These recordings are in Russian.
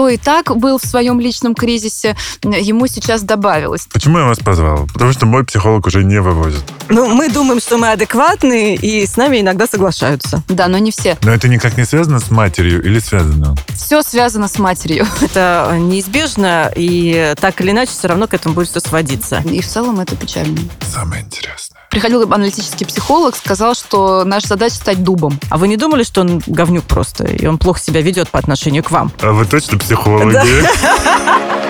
кто и так был в своем личном кризисе, ему сейчас добавилось. Почему я вас позвал? Потому что мой психолог уже не вывозит. Ну, мы думаем, что мы адекватные, и с нами иногда соглашаются. Да, но не все. Но это никак не связано с матерью или связано? Все связано с матерью. Это неизбежно, и так или иначе все равно к этому будет все сводиться. И в целом это печально. Самое интересное. Приходил аналитический психолог, сказал, что наша задача стать дубом. А вы не думали, что он говнюк просто, и он плохо себя ведет по отношению к вам? А вы точно психологи?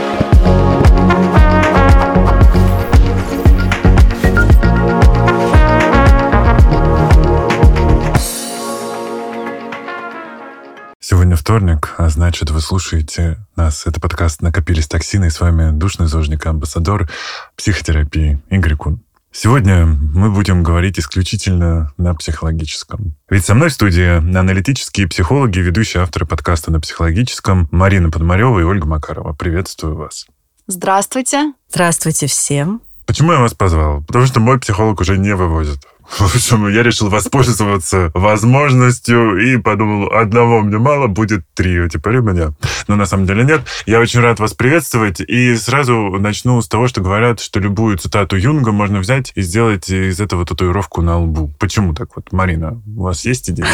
Сегодня вторник, а значит, вы слушаете нас. Это подкаст «Накопились токсины», и с вами душный зожник, амбассадор психотерапии Игорь Кун. Сегодня мы будем говорить исключительно на психологическом. Ведь со мной в студии аналитические психологи, ведущие авторы подкаста на психологическом Марина Подмарева и Ольга Макарова. Приветствую вас. Здравствуйте. Здравствуйте всем. Почему я вас позвал? Потому что мой психолог уже не вывозит. В общем, я решил воспользоваться возможностью и подумал, одного мне мало, будет три теперь у меня. Но на самом деле нет. Я очень рад вас приветствовать. И сразу начну с того, что говорят, что любую цитату Юнга можно взять и сделать из этого татуировку на лбу. Почему так вот, Марина? У вас есть идеи?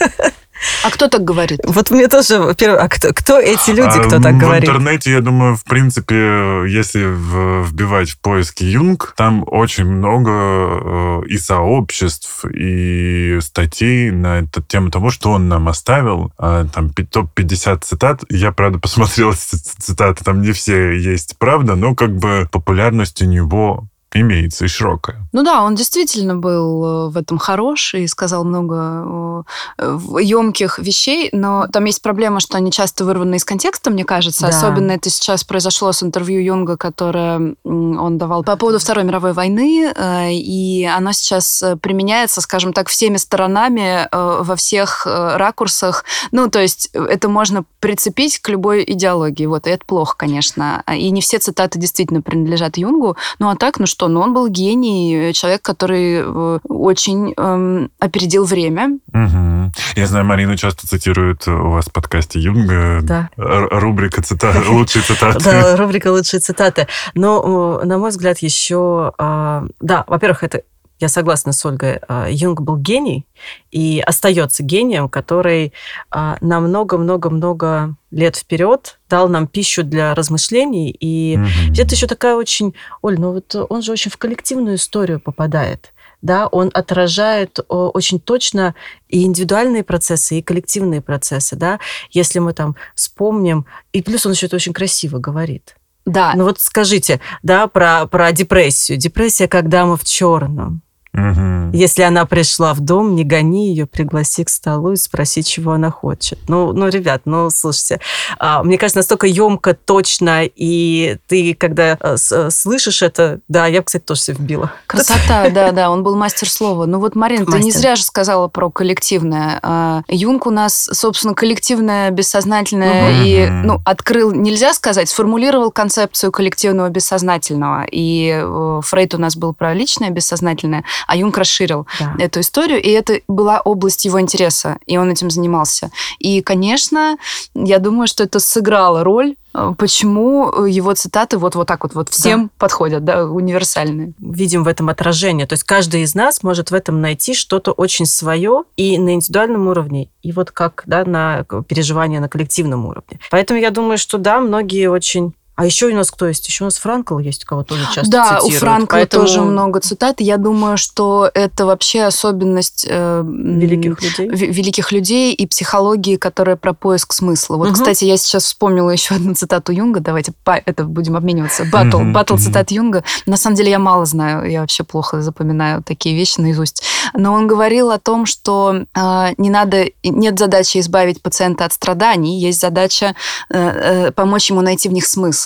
А кто так говорит? Вот мне тоже, во-первых, а кто, кто эти люди, кто А, так в говорит? интернете, я думаю, в принципе, если в- вбивать в поиске Юнг, там очень много э, и сообществ, и статей на эту тему того, что он нам оставил. А, Там пи- топ-50 цитат. Я, правда, посмотрел цитаты, там не все есть правда, но как бы популярность у него имеется и широкая. Ну да, он действительно был э, в этом хорош и сказал много емких вещей, но там есть проблема, что они часто вырваны из контекста, мне кажется. Да. Особенно это сейчас произошло с интервью Юнга, которое он давал по поводу Второй мировой войны, э, и оно сейчас э, применяется, скажем так, всеми сторонами, э, во всех э, ракурсах. Ну, то есть э, это можно прицепить к любой идеологии. Вот, и это плохо, конечно. И не все цитаты действительно принадлежат Юнгу. Ну, а так, ну что, ну он был гений, человек, который э, очень эм, опередил время. Мгм. Я знаю, Марину часто цитируют у вас в подкасте Юнга. Да. Рубрика цитаты, лучшие цитаты. Да, рубрика «Лучшие цитаты». Но, э, на мой взгляд, еще... а, Да, во-первых, это я согласна с Ольгой. а, Юнг был гений и остается гением, который а, на много-много-много лет вперед дал нам пищу для размышлений. И Мгм. это еще такая очень... Оль, ну вот он же очень в коллективную историю попадает. Да, он отражает очень точно и индивидуальные процессы, и коллективные процессы, да. Если мы там вспомним, и плюс он еще это очень красиво говорит. Да, Ну вот скажите, да, про, про депрессию. Депрессия, когда мы в черном. Мгм. Если она пришла в дом, не гони ее, пригласи к столу и спроси, чего она хочет. Ну, ну ребят, ну, слушайте, а, мне кажется, настолько емко, точно, и ты, когда а, с- а, слышишь это, да, я бы, кстати, тоже себе вбила. Красота, да, да, он был мастер слова. Ну вот, Марина, ты не зря же сказала про коллективное. А, Юнг у нас, собственно, коллективное, бессознательное, и, ну, открыл, нельзя сказать, сформулировал концепцию коллективного бессознательного. И э, Фрейд у нас был про личное бессознательное, а Юнг расширил Да. эту историю, и это была область его интереса, и он этим занимался. И, конечно, я думаю, что это сыграло роль, э, почему его цитаты вот, вот так вот, вот всем подходят, да, универсальные. видим в этом отражение. То есть каждый из нас может в этом найти что-то очень свое и на индивидуальном уровне, и вот как да, на к- переживание на коллективном уровне. Поэтому я думаю, что да, многие очень... А еще у нас кто есть? Еще у нас Франкл есть, у кого тоже часто да, у цитируют. Франкла Поэтому тоже много цитат. Я думаю, что это вообще особенность э, великих людей. ве- великих людей и психологии, которая про поиск смысла. Вот, Мгм. кстати, я сейчас вспомнила еще одну цитату Юнга. Давайте по- это будем обмениваться. Батл, Мгм, батл цитат Юнга. На самом деле я мало знаю, я вообще плохо запоминаю такие вещи наизусть. Но он говорил о том, что э, не надо, нет задачи избавить пациента от страданий, есть задача э, э, помочь ему найти в них смысл.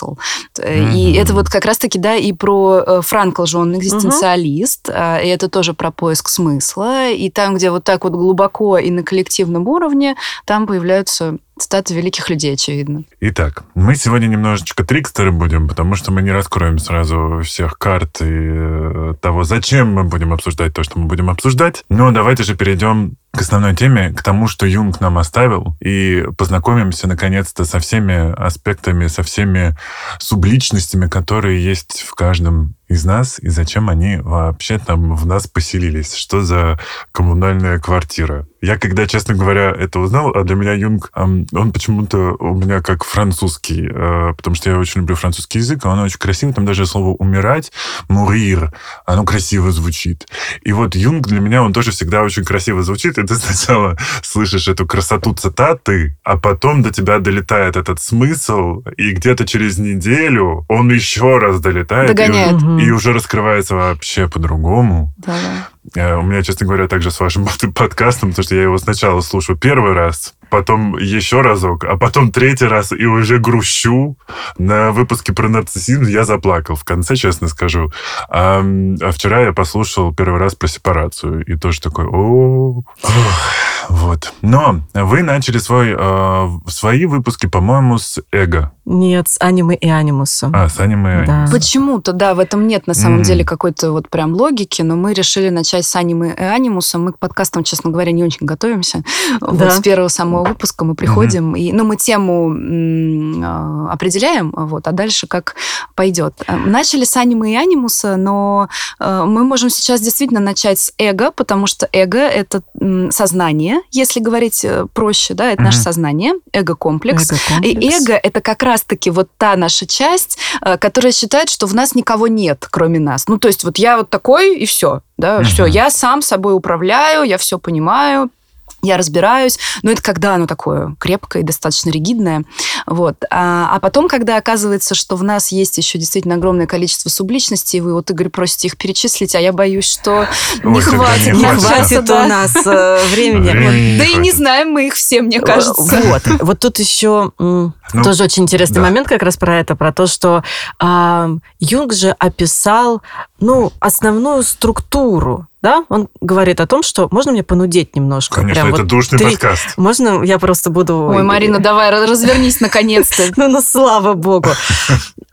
Э, И Мгм. это вот как раз-таки, да, и про э, Франкл же, он экзистенциалист, э, и это тоже про поиск смысла. И там, где вот так вот глубоко и на коллективном уровне, там появляются цитаты великих людей, очевидно. Итак, мы сегодня немножечко трикстеры будем, потому что мы не раскроем сразу всех карт и э, того, зачем мы будем обсуждать то, что мы будем обсуждать. Но давайте же перейдем к основной теме, к тому, что Юнг нам оставил, и познакомимся наконец-то со всеми аспектами, со всеми субличностями, которые есть в каждом из нас, и зачем они вообще там в нас поселились. Что за коммунальная квартира? Я, когда, честно говоря, это узнал, а для меня Юнг, он почему-то у меня как французский, э, потому что я очень люблю французский язык, он очень красивый, там даже слово «умирать», «мурир», оно красиво звучит. И вот Юнг для меня, он тоже всегда очень красиво звучит, и ты сначала слышишь эту красоту цитаты, а потом до тебя долетает этот смысл, и где-то через неделю он еще раз долетает. Догоняет. И, и уже раскрывается вообще по-другому. Да, да. Э, у меня, честно говоря, также с вашим подкастом, потому что я его сначала слушаю первый раз, потом еще разок, а потом третий раз и уже грущу. На выпуске про нарциссизм я заплакал в конце, честно скажу. А, а вчера я послушал первый раз про сепарацию и тоже такой, о, вот. Но вы начали свой, э, свои выпуски, по-моему, с эго. Нет, с аниме и анимусом. А, с аниме и Да. Почему-то, да, в этом нет на самом Мгм. деле какой-то вот прям логики, но мы решили начать с аниме и анимуса. Мы к подкастам, честно говоря, не очень готовимся. Вот Да. с первого самого выпуска мы приходим, и, ну, мы тему м, э, определяем, вот, а дальше как пойдет. Э, Начали с аниме и анимуса, но э, мы можем сейчас действительно начать с эго, потому что эго — это м, сознание, если говорить э, проще, да, это наше Мгм. сознание, эго-комплекс. И Эго-комплекс. эго это как раз-таки вот та наша часть, э, которая считает, что в нас никого нет, кроме нас. Ну, то есть вот я вот такой, и все. Да, Мгм. все, я сам собой управляю, я все понимаю, я разбираюсь, но это когда оно такое крепкое и достаточно ригидное. Вот. А, а потом, когда оказывается, что в нас есть еще действительно огромное количество субличностей, вы вот, Игорь, просите их перечислить, а я боюсь, что не Ой, хватит. не хватит. хватит да. у нас э, времени. Времени Да и не знаем мы их все, мне кажется. Э, Вот. Вот тут еще Ну, тоже очень интересный да. момент как раз про это, про то, что а, Юнг же описал, ну, основную структуру, да? Он говорит о том, что можно мне понудеть немножко. Конечно, Прям это вот душный три- подкаст. Можно я просто буду... Ой, Марина, давай, раз- развернись наконец-то. Ну, ну, слава богу.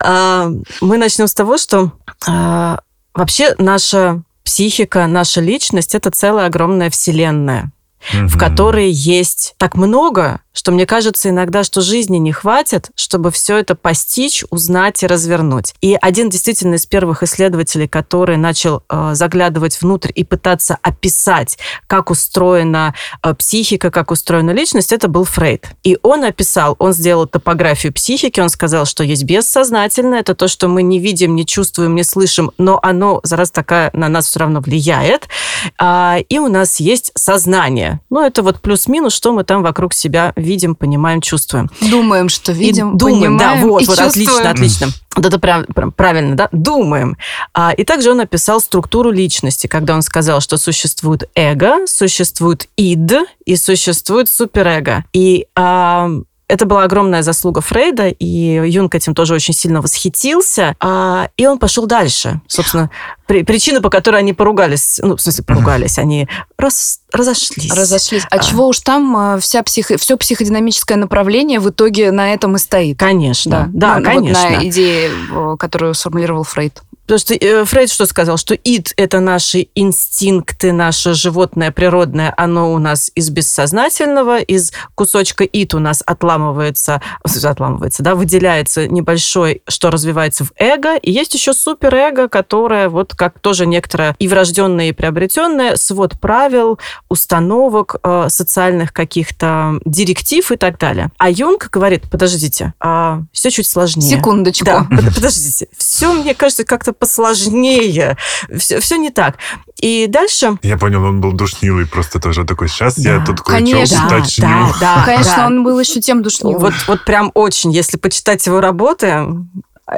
А, Мы начнем с того, что а, вообще наша психика, наша личность – это целая огромная вселенная в которой есть так много, что мне кажется иногда, что жизни не хватит, чтобы все это постичь, узнать и развернуть. И один действительно из первых исследователей, который начал э, заглядывать внутрь и пытаться описать, как устроена э, психика, как устроена личность, это был Фрейд. И он описал, он сделал топографию психики, он сказал, что есть бессознательное, это то, что мы не видим, не чувствуем, не слышим, но оно, раз такая, на нас все равно влияет. А, и у нас есть сознание. Ну, это вот плюс-минус, что мы там вокруг себя видим, понимаем, чувствуем. Думаем, что видим, И думаем, да, понимаем вот, и вот, отлично, чувствуем. отлично. Вот это прям, прям правильно, да? Думаем. А, и также он описал структуру личности, когда он сказал, что существует эго, существует ид и существует суперэго. И а, это была огромная заслуга Фрейда, и Юнг этим тоже очень сильно восхитился. А, и он пошел дальше. Собственно, при- причина, по которой они поругались, ну, в смысле, поругались, они рас- разошлись. Разошлись. А, А. чего уж там, а, вся психо... все психодинамическое направление в итоге на этом и стоит. Конечно, да, Ну, вот конечно. на идее, которую сформулировал Фрейд. Потому что э, Фрейд что сказал? Что ид – это наши инстинкты, наше животное природное, оно у нас из бессознательного, из кусочка ид у нас отламывается, отламывается, да, выделяется небольшой, что развивается в эго, и есть еще суперэго, которое вот как тоже некоторое и врожденное, и приобретенное, свод правил, установок, э, социальных каких-то директив и так далее. А Юнг говорит, подождите, все чуть сложнее. Секундочку. Да, под- подождите. Все, мне кажется, как-то посложнее. Все, не так. И дальше... Я понял, он был душнилый просто тоже такой. Сейчас я Да, тут кое-что конечно. уточню. Да, да, Конечно, да. он был еще тем душнилым. Вот, вот прям очень. Если почитать его работы,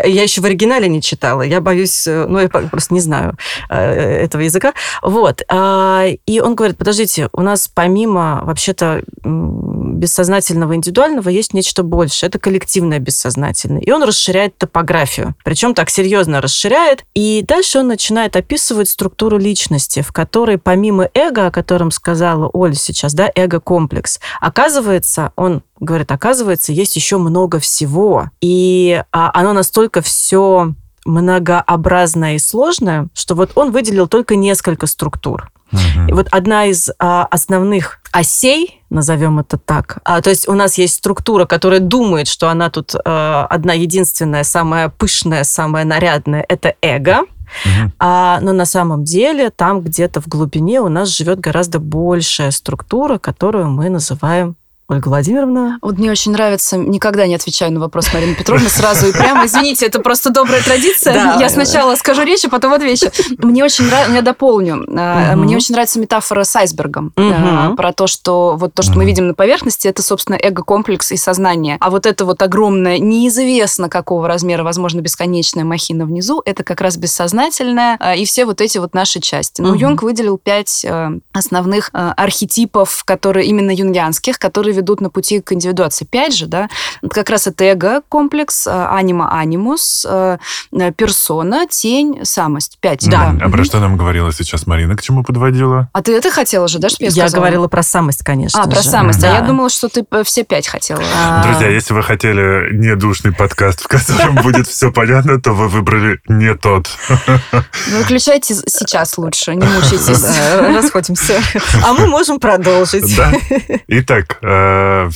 я еще в оригинале не читала. Я боюсь, э, ну, я просто не знаю э, этого языка. Вот. А, И он говорит, подождите, у нас помимо вообще-то бессознательного индивидуального есть нечто большее. Это коллективное бессознательное. И он расширяет топографию. Причем так серьезно расширяет. И дальше он начинает описывать структуру личности, в которой помимо эго, о котором сказала Оля сейчас, да, эго-комплекс, оказывается, он говорит, оказывается, есть еще много всего. И а, оно настолько все многообразное и сложное, что вот он выделил только несколько структур. Мгм. И вот одна из а, основных осей, назовем это так, а, то есть у нас есть структура, которая думает, что она тут а, одна единственная, самая пышная, самая нарядная, это эго. Мгм. А, но на самом деле там где-то в глубине у нас живет гораздо большая структура, которую мы называем Ольга Владимировна. Вот мне очень нравится, никогда не отвечаю на вопрос Марины Петровны сразу и прямо. Извините, это просто добрая традиция. Да. Я сначала скажу речь, а потом отвечу. Мне очень нравится, я дополню. Мгм. Мне очень нравится метафора с айсбергом. А, Про то, что вот то, что мы видим на поверхности, это, собственно, эго-комплекс и сознание. А вот это вот огромное, неизвестно какого размера, возможно, бесконечная махина внизу, это как раз бессознательное а, и все вот эти вот наши части. Ну. Юнг выделил пять э, основных э, архетипов, которые именно юнгианских, которые ведут на пути к индивидуации. Пять же, да, вот как раз это эго-комплекс, э, анима-анимус, э, э, персона, тень, самость. Пять, Да. да. А про что нам говорила сейчас Марина? К чему подводила? А ты это хотела же, да, что я Я сказала? говорила про самость, конечно А, про самость. А Да. я думала, что ты все пять хотела. А, Друзья, если вы хотели недушный подкаст, в котором будет все понятно, то вы выбрали не тот. Ну, выключайте сейчас лучше, не мучайтесь. Расходимся. А мы можем продолжить. Да. Итак, э,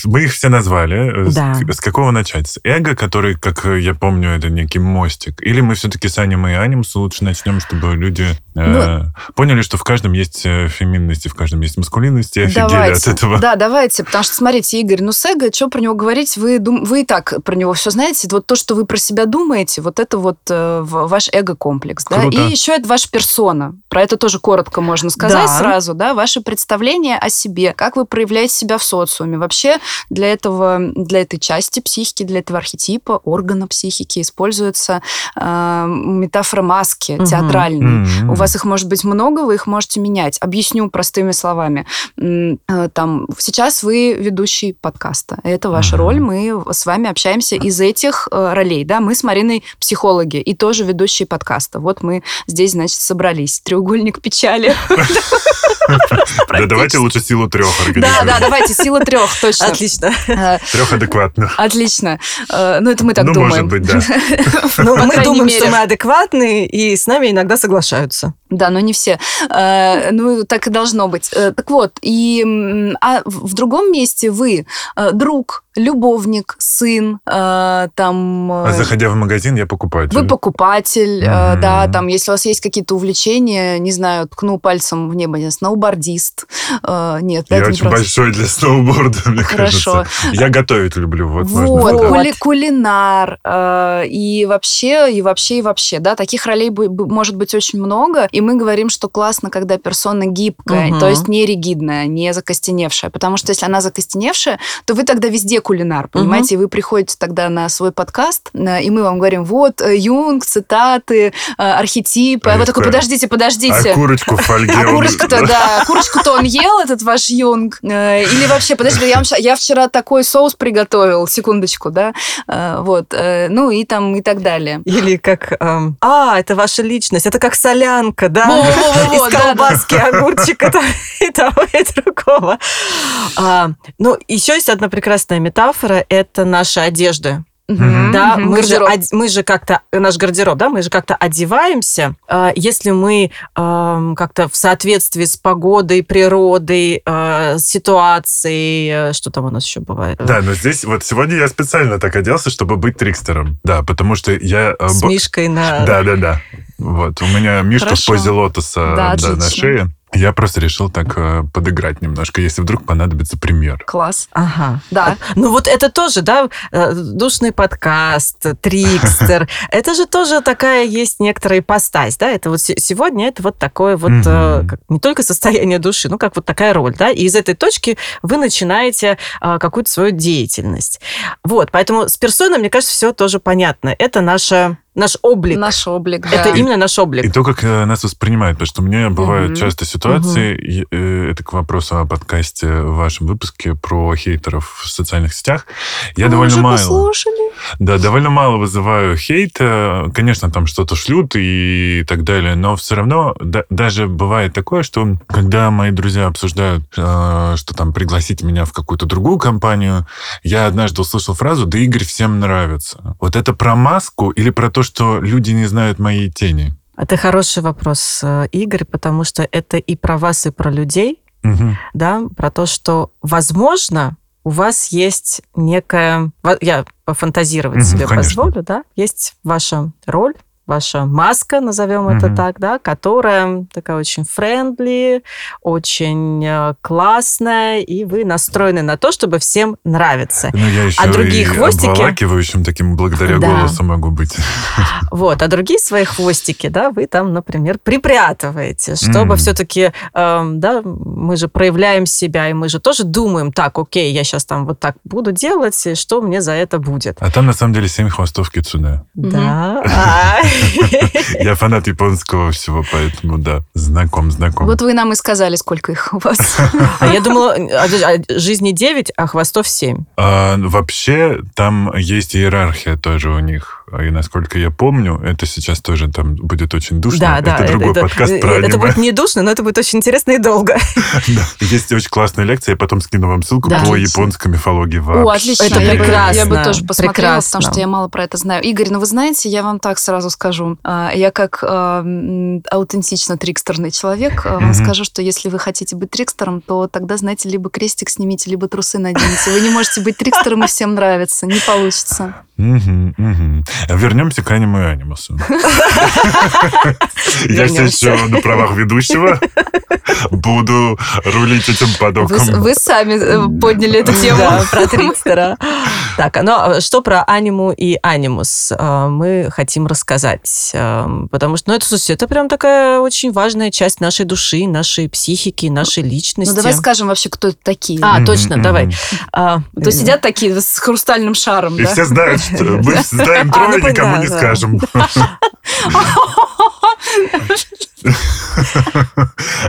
мы их все назвали. С- Да. С какого начать? С эго, который, как я помню, это некий мостик. Или мы все-таки с аниме и анимусу лучше начнем, чтобы люди э, поняли, что в каждом есть э, феминность, и в каждом есть маскулинность, и офигели от Давайте. этого. Да, давайте. Потому что, смотрите, Игорь, ну с эго, что про него говорить, вы, дум... вы и так про него все знаете. Вот то, что вы про себя думаете, вот это вот э, ваш эго-комплекс. Да? И еще это ваша персона. Про это тоже коротко можно сказать Да. сразу. Да? Ваше представление о себе, как вы проявляете себя в социуме. Вообще для этого, для этой части психики, для этого архетипа, органа психики используется э, метафора маски Мгм. театральной. М. У вас их может быть много, вы их можете менять. Объясню простыми словами. Э, Там, сейчас вы ведущий подкаста. Это ваша Мгм. роль. Мы с вами общаемся из этих э, ролей. Да? Мы с Мариной психологи и тоже ведущие подкаста. Вот мы здесь, значит, собрались. Треугольник печали. Да давайте лучше силу трех Да, да, давайте, сила трех, точно. Отлично. Э, Трех адекватных. Отлично. Э, Ну, это мы так ну, думаем. может быть, да. Ну, По мы думаем, что мы адекватные, и с нами иногда соглашаются. Да, но не все. Э, Ну, так и должно быть. Э, Так вот, и а в другом месте вы э, друг, любовник, сын, там... А заходя в магазин, я покупатель. Вы покупатель, Мгм. да, там, если у вас есть какие-то увлечения, не знаю, ткну пальцем в небо, не сноубордист. Нет, Я это не очень про- большой для сноуборда, мне Хорошо. кажется. Я готовить люблю, вот, Вот, кули- кулинар, и вообще, и вообще, и вообще, да, таких ролей может быть очень много, и мы говорим, что классно, когда персона гибкая, Мгм. то есть не ригидная, не закостеневшая, потому что если она закостеневшая, то вы тогда везде кулинар, понимаете, и вы приходите тогда на свой подкаст, э, и мы вам говорим, вот, э, Юнг, цитаты, э, архетипы, а вы такой, подождите, подождите. А курочку в фольге. А он- курочку-то, да, курочку-то он ел, этот ваш юнг. Или вообще, подожди, я, вам ща- я вчера такой соус приготовил, секундочку, да, вот, ну и там, и так далее. Или как, эм, а, это ваша личность, это как солянка, да? Во-во-во-во, Из да, колбаски, огурчика там, и того, и другого. А, Ну, еще есть одна прекрасная метафора, это наши одежды. Мгм, Да, мы же, гардероб. мы же как-то, наш гардероб, да, мы же как-то одеваемся. А, Если мы как-то в соответствии с погодой, природой, а, ситуацией, э, что там у нас еще бывает? Да, но здесь вот сегодня я специально так оделся, чтобы быть трикстером. Да, потому что я... э, С Мишкой на... Да, да, да. Вот, у меня Мишка Хорошо. в позе лотоса Да, да, на шее. Я просто решил так э, подыграть немножко, если вдруг понадобится пример. Класс. Ага. Да. Ну вот это тоже, да, э, душный подкаст, трикстер. Это же тоже такая есть некоторая ипостась, да? Это вот се- сегодня это вот такое вот э, как не только состояние души, ну как вот такая роль, да? И из этой точки вы начинаете а, какую-то свою деятельность. Вот, поэтому с персоной, мне кажется, все тоже понятно. Это наша наш облик. Наш облик, да. Это именно наш облик. И то, как э, нас воспринимают, потому что у меня бывают Мгм. часто ситуации, и, э, это к вопросу о подкасте в вашем выпуске про хейтеров в социальных сетях. Я Мы довольно уже мало. послушали. Да, довольно мало вызываю хейта. Конечно, там что-то шлют и так далее, но все равно да- даже бывает такое, что когда мои друзья обсуждают, э, что там пригласить меня в какую-то другую компанию, я однажды услышал фразу «Да Игорь всем нравится». Вот это про маску или про то, что люди не знают моей тени? Это хороший вопрос, э, Игорь, потому что это и про вас, и про людей, Мгм. да, про то, что, возможно, у вас есть некая... Я пофантазировать Мгм, себе конечно. позволю, да? Есть ваша роль, ваша маска, назовем это Мгм. так, да, которая такая очень френдли, очень э, классная, и вы настроены на то, чтобы всем нравиться. Ну, я еще А другие и хвостики? обволакивающим таким благодаря Да. голосу могу быть. Вот, а другие свои хвостики, да, вы там, например, припрятываете, чтобы Мгм. все-таки, да, мы же проявляем себя, и мы же тоже думаем, так, окей, я сейчас там вот так буду делать, и что мне за это будет? А там, на самом деле, семь хвостов кицуне. Да. А. Я фанат японского всего, поэтому, да, знаком, знаком. Вот вы нам и сказали, сколько их у вас. А я думала, а, а, жизни 9, а хвостов 7. А, вообще, там есть иерархия тоже у них. И насколько я помню, это сейчас тоже там будет очень душно. Да, да. это другой подкаст про это аниме. будет не душно, но это будет очень интересно и долго. Да. Есть очень классная лекция, я потом скину вам ссылку Да. по Отлично. японской мифологии О, вообще. отлично. Это прекрасно. Я бы тоже посмотрела, Прекрасно. потому что я мало про это знаю. Игорь, ну вы знаете, я вам так сразу скажу. А, Я как а, аутентично трикстерный человек а, вам скажу, что если вы хотите быть трикстером, то тогда, знаете, либо крестик снимите, либо трусы наденете. Вы не можете быть трикстером и всем нравится. Не получится. Мгм, мгм. Вернемся к аниме и анимусу. Я все еще на правах ведущего буду рулить этим потоком. вы сами э, подняли эту тему. Про Трикстера. Так, а ну а что про аниму и анимус э, мы хотим рассказать? Потому что, ну, это, слушайте, это прям такая очень важная часть нашей души, нашей психики, нашей личности. Ну давай скажем вообще, кто это такие. А, точно, давай. А, То сидят такие с хрустальным шаром, И все знают, что мы знаем А, трое, ну, никому да, не да. скажем.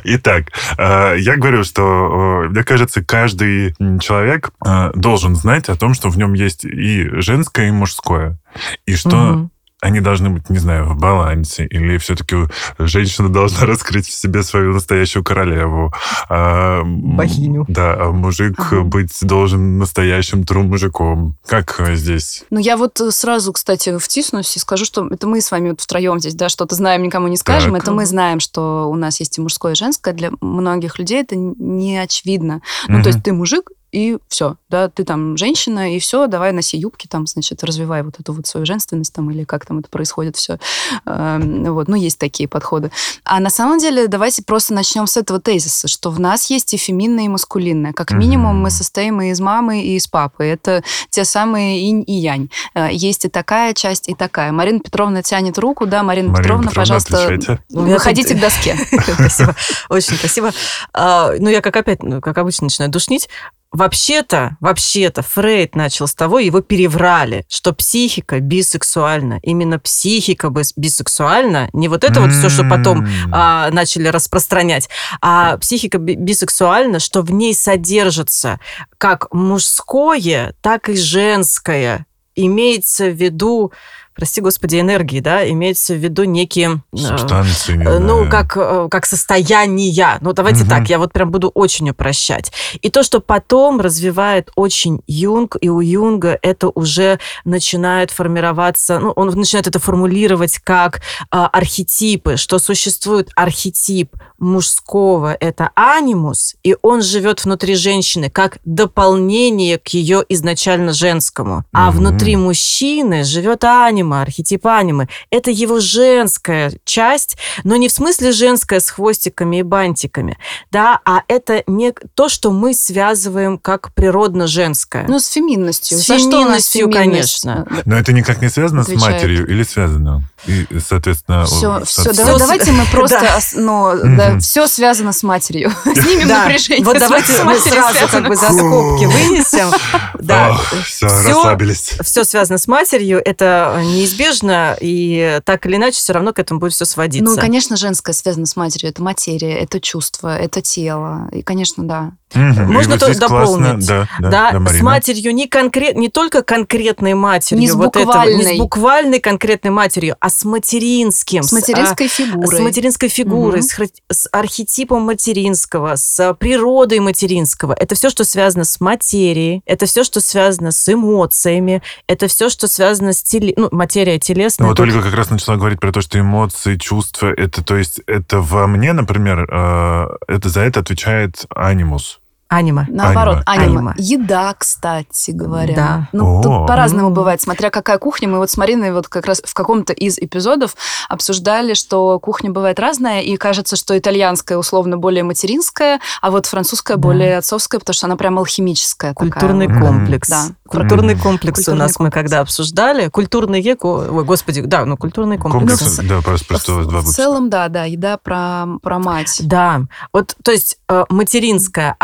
Итак, э, я говорю, что, э, мне кажется, каждый человек э, должен знать о том, что в нем есть и женское, и мужское. И что. Они должны быть, не знаю, в балансе, или все-таки женщина должна раскрыть в себе свою настоящую королеву. а, Богиню. Да, а мужик Ага. быть должен настоящим трум мужиком. Как э, здесь? Ну, я вот э, сразу, кстати, втиснусь и скажу, что это мы с вами вот втроем здесь, да, что-то знаем, никому не скажем. Так. Это мы знаем, что у нас есть и мужское, и женское. Для многих людей это не очевидно. Ну, то есть ты мужик, и все, да, ты там женщина, и все, давай носи юбки, там, значит, развивай вот эту вот свою женственность, там, или как там это происходит все. Вот, ну, есть такие подходы. А на самом деле, давайте просто начнем с этого тезиса, что в нас есть и феминное, и маскулинное. Как минимум, мы состоим и из мамы, и из папы. Это те самые инь и янь. Э, Есть и такая часть, и такая. Марина Петровна тянет руку, да, Марина, Марина Петровна, Петровна, пожалуйста, отвечайте. У меня выходите к доске. Спасибо. Очень спасибо. А, Ну, я как опять, ну, как обычно, начинаю душнить. Вообще-то, вообще-то, Фрейд начал с того, его переврали, что психика бисексуальна. Именно психика бис- бисексуальна. Не вот это вот все, что потом а, начали распространять. А психика би- бисексуальна, что в ней содержится как мужское, так и женское. Имеется в виду, прости господи, энергии, да, имеется в виду некие... э, Субстанции, Э, Ну, знаю. как, э, как состояние. Ну, давайте Мгм. так, я вот прям буду очень упрощать. И то, что потом развивает очень Юнг, и у Юнга это уже начинает формироваться, ну, он начинает это формулировать как а, архетипы, что существует архетип мужского, это анимус, и он живет внутри женщины как дополнение к ее изначально женскому. А Мгм. внутри мужчины живет анима, архетип анимы. Это его женская часть, но не в смысле женская с хвостиками и бантиками, да, а это не то, что мы связываем как природно-женское. Ну, с феминностью. С феминностью, феминность? конечно. Но это никак не связано с Отвечает. матерью или связано? И, соответственно... Все, с все, давай, давайте с- мы просто, Да. ос- ну, да, все связано с матерью. Снимем Да. напряжение. Вот с давайте с мы сразу связано. как бы за скобки вынесем. Да, все, расслабились. все связано с матерью. Это неизбежно, и так или иначе все равно к этому будет все сводиться. Ну, конечно, женское связано с матерью. Это материя, это чувство, это тело. И, конечно, да. И Можно вот классно, дополнить. Да, да, да, да, с матерью не конкрет, не только конкретной матерью, Не с вот этого, не с буквальной конкретной матерью, а с материнским, С а, материнской с фигурой. материнской фигурой, Мгм. с, с архетипом материнского, с природой материнского. Это все, что связано с материей, это все, что связано с эмоциями, это все, что связано с теле... ну, материя телесная. Ну, вот Ольга как раз начала говорить про то, что эмоции, чувства, это, то есть, это во мне, например, э, это за это отвечает анимус. Анима. Наоборот. Аниме. Еда, кстати говоря. Да. Ну, О. тут по-разному бывает, смотря какая кухня. Мы вот с Мариной вот как раз в каком-то из эпизодов обсуждали, что кухня бывает разная, и кажется, что итальянская условно более материнская, а вот французская Да. более отцовская, потому что она прям алхимическая. такая Культурный. Мгм. комплекс. Да. Культурный комплекс у Культурный нас мы комплекс. когда обсуждали. Культурный ко- Ой, господи, да, ну культурный комплекс. Комплекс, Ну, да, просто, просто два В целом, да, да, еда про, про мать. Да, вот, то есть э, материнское,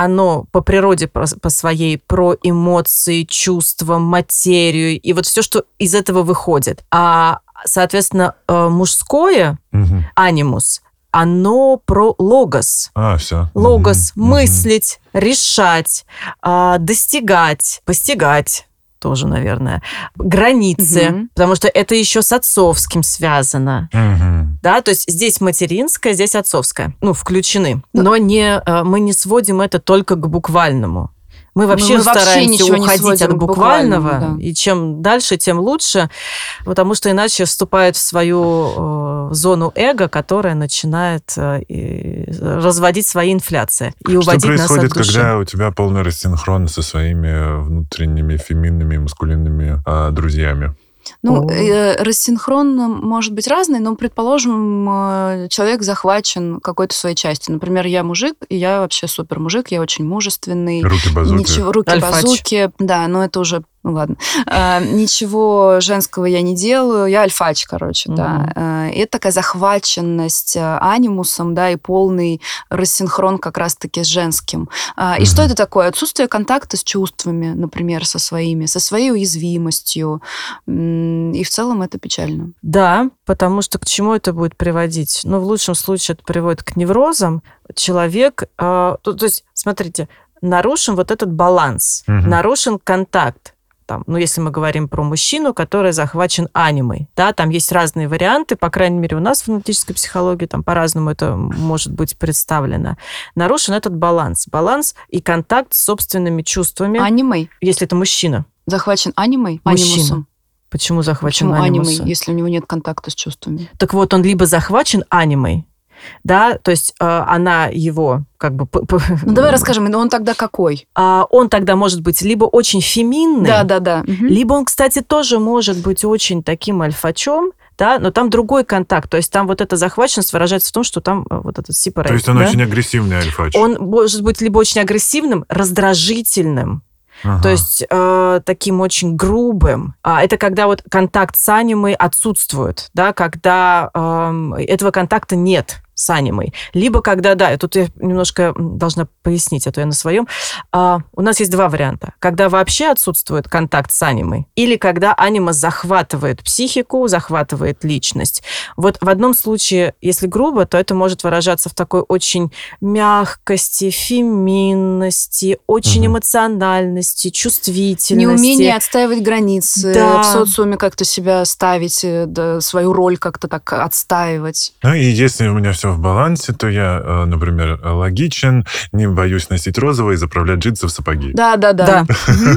по природе по, по своей про эмоции, чувства, материю и вот все, что из этого выходит. А, соответственно, э, мужское, Мгм. анимус, оно про логос. А, все. Логос, мыслить, решать, а, достигать, постигать тоже, наверное, границы, Мгм. потому что это еще с отцовским связано. Да, то есть здесь материнское, здесь отцовское. Ну, включены. Но не, э, мы не сводим это только к буквальному. Мы вообще мы вообще стараемся не уходить от буквального, буквальному, да. и чем дальше, тем лучше, потому что иначе вступает в свою э, зону эго, которая начинает э, и разводить свои инфляции и Что уводить нас происходит, от души. когда у тебя полный рассинхрон со своими внутренними феминными, маскулинными а, друзьями? Ну, э, рассинхрон может быть разный, но, предположим, э, человек захвачен какой-то своей частью. Например, я мужик, и я вообще супер мужик, я очень мужественный. Руки-базуки. Ничего, руки Альфач. базуки, да, но это уже, ну ладно. А, ничего женского я не делаю, я альфач, короче, да. А, и это такая захваченность а, анимусом, да, и полный рассинхрон как раз-таки с женским. А, и что это такое? Отсутствие контакта с чувствами, например, со своими, со своей уязвимостью. И в целом это печально. Да, потому что к чему это будет приводить? Ну, в лучшем случае это приводит к неврозам. Человек, э, то, то есть, смотрите, нарушен вот этот баланс, Мгм. нарушен контакт. Там, ну, если мы говорим про мужчину, который захвачен анимой, да, там есть разные варианты, по крайней мере, у нас в аналитической психологии там по-разному это может быть представлено. Нарушен этот баланс. Баланс и контакт с собственными чувствами, Анимой? если это мужчина. Захвачен анимой? Мужчина. Анимусом? Почему захвачен Почему анимой, если у него нет контакта с чувствами? Так вот, он либо захвачен анимой, да, то есть э, она его как бы... Ну, давай расскажем, но он тогда какой? А он тогда может быть либо очень феминный, Да, да, да. Либо он, кстати, тоже может быть очень таким альфачом, да, но там другой контакт, то есть там вот эта захваченность выражается в том, что там э, вот этот separate, То есть он да? очень агрессивный альфач. Он может быть либо очень агрессивным, раздражительным, Ага. то есть э, таким очень грубым. А это когда вот контакт с анимой отсутствует, да, когда эм, этого контакта нет с анимой. Либо когда, да, тут я немножко должна пояснить, а то я на своем. А, у нас есть два варианта. Когда вообще отсутствует контакт с анимой, или когда анима захватывает психику, захватывает личность. Вот в одном случае, если грубо, то это может выражаться в такой очень мягкости, феминности, очень Мгм. эмоциональности, чувствительности. Неумение отстаивать границы, Да. в социуме как-то себя ставить, э, да, свою роль как-то так отстаивать. Ну и если у меня все в балансе, то я, э, например, логичен, не боюсь носить розовое и заправлять джинсы в сапоги. Да, да, да. Да.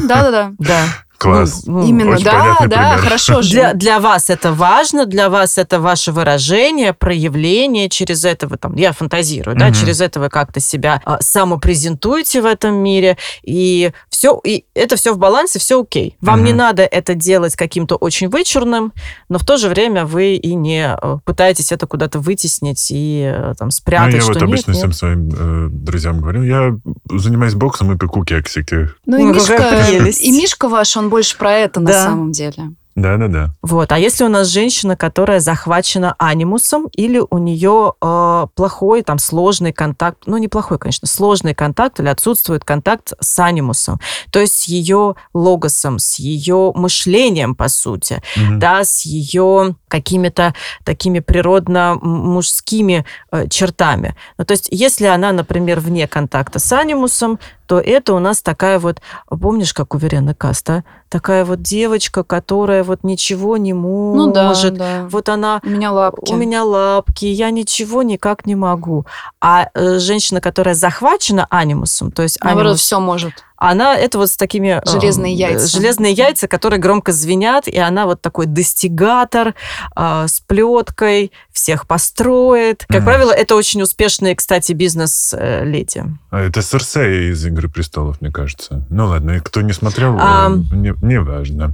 Да, да. Да. Класс. Ну, ну, Именно, очень да, да, пример. хорошо. Для, для вас это важно, для вас это ваше выражение, проявление, через это вы там, я фантазирую, да, Мгм. через это вы как-то себя а, самопрезентуете в этом мире, и все, и это все в балансе, все окей. Вам Мгм. не надо это делать каким-то очень вычурным, но в то же время вы и не э, пытаетесь это куда-то вытеснить и э, там Ну, спрятать, я что вот нет, обычно нет. всем своим э, друзьям говорю, я занимаюсь боксом и пеку кексики. Ну и Ну, Мишка, прелесть. и Мишка ваш, он больше про это на Да. самом деле. Да-да-да. Вот. А если у нас женщина, которая захвачена анимусом, или у нее э, плохой, там, сложный контакт, ну, неплохой, конечно, сложный контакт или отсутствует контакт с анимусом, то есть с ее логосом, с ее мышлением, по сути, Мгм. да, с ее какими-то такими природно-мужскими э, чертами. Ну, то есть, если она, например, вне контакта с анимусом, то это у нас такая вот, помнишь, как у Верены Каста, такая вот девочка, которая вот ничего не Ну да, может. да. Вот она У меня лапки. у меня лапки, я ничего никак не могу. А э, женщина, которая захвачена анимусом, то есть Наоборот, анимус, все может. Она это вот с такими... э, Железные э, яйца. Железные яйца, которые громко звенят, и она вот такой достигатор э, с плеткой, всех построит. Как Мгм. правило, это очень успешные, кстати, бизнес-леди. А это Серсея из «Игры престолов», мне кажется. Ну ладно, и кто не смотрел, А, э, не, не важно.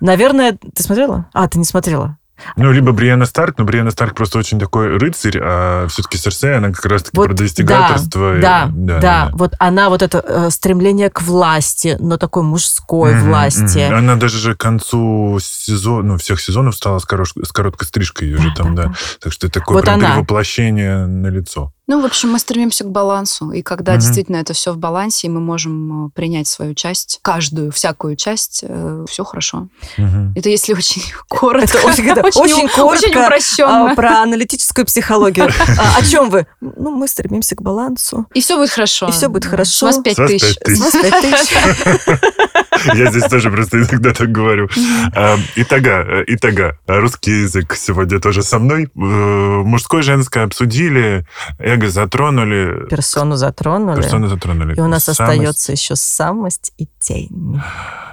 Наверное, ты смотрела? А, ты не смотрела. Ну, либо Бриана Старк, но Бриана Старк просто очень такой рыцарь, а все-таки Серсея, она как раз-таки Вот, про достигаторство. и- Да, да, Вот она вот это э, стремление к власти, но такой мужской Мгм, власти. мгм. Она даже же к концу сезона, ну, всех сезонов стала с, корош- с короткой стрижкой ее же там, да. Так что это такое Вот прям она. перевоплощение на лицо. Ну, в общем, мы стремимся к балансу. И когда Мгм. действительно это все в балансе, и мы можем э, принять свою часть, каждую, всякую часть, все хорошо. Мгм. Это если очень коротко. Это очень, да, очень у- коротко, Очень упрощенно. А, про аналитическую психологию. А, о чем вы? Ну, мы стремимся к балансу. И все будет хорошо. И всё будет Да. хорошо. С вас пять С вас тысяч. пять тысяч. С вас пять тысяч. Я здесь тоже просто иногда так говорю. А, Итага, э, итага, русский язык сегодня тоже со мной. Э, Мужское, женское обсудили, эго затронули, Персону затронули. персоны затронули. И у нас остается еще самость и тень.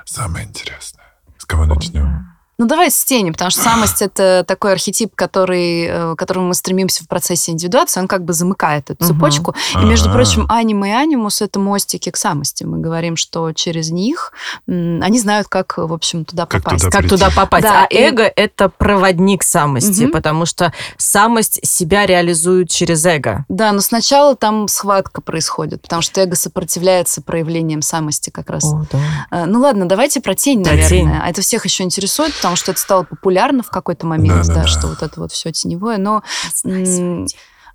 Самое интересное. С кого начнем? Ну, давай с тени, потому что самость – это такой архетип, который, э, к которому мы стремимся в процессе индивидуации. Он как бы замыкает эту Мгм. цепочку. И, между Ага. прочим, аниме и анимус – это мостики к самости. Мы говорим, что через них м, они знают, как, в общем, туда Как попасть. туда Как прийти. туда попасть? Да, а и- эго – это проводник самости, Мгм. потому что самость себя реализует через эго. Да, но сначала там схватка происходит, потому что эго сопротивляется проявлениям самости как раз. О, да. Э, Ну ладно, давайте про тень, Про наверное. тень. А это всех еще интересует, потому что это стало популярно в какой-то момент, Да-да-да. да, что вот это вот все теневое. Но м,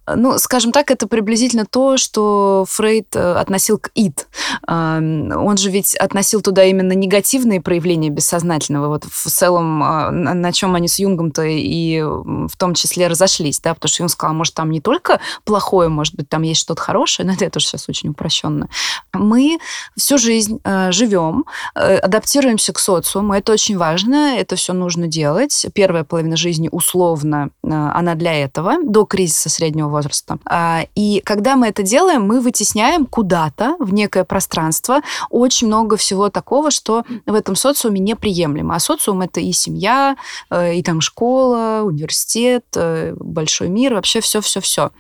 ну, скажем так, это приблизительно то, что Фрейд э, относил к ид. Он же ведь относил туда именно негативные проявления бессознательного. Вот в целом, э, на чем они с Юнгом-то и в том числе разошлись, да, потому что Юнг сказал, может, там не только плохое, может быть, там есть что-то хорошее, но это тоже сейчас очень упрощенно. Мы всю жизнь э, живем, э, адаптируемся к социуму. Это очень важно, это все нужно делать. Первая половина жизни условно, она для этого, до кризиса среднего возраста. А, И когда мы это делаем, мы вытесняем куда-то, в некое пространство, очень много всего такого, что в этом социуме неприемлемо. А социум это и семья, э, и там школа, университет, э, большой мир, вообще все-все-все.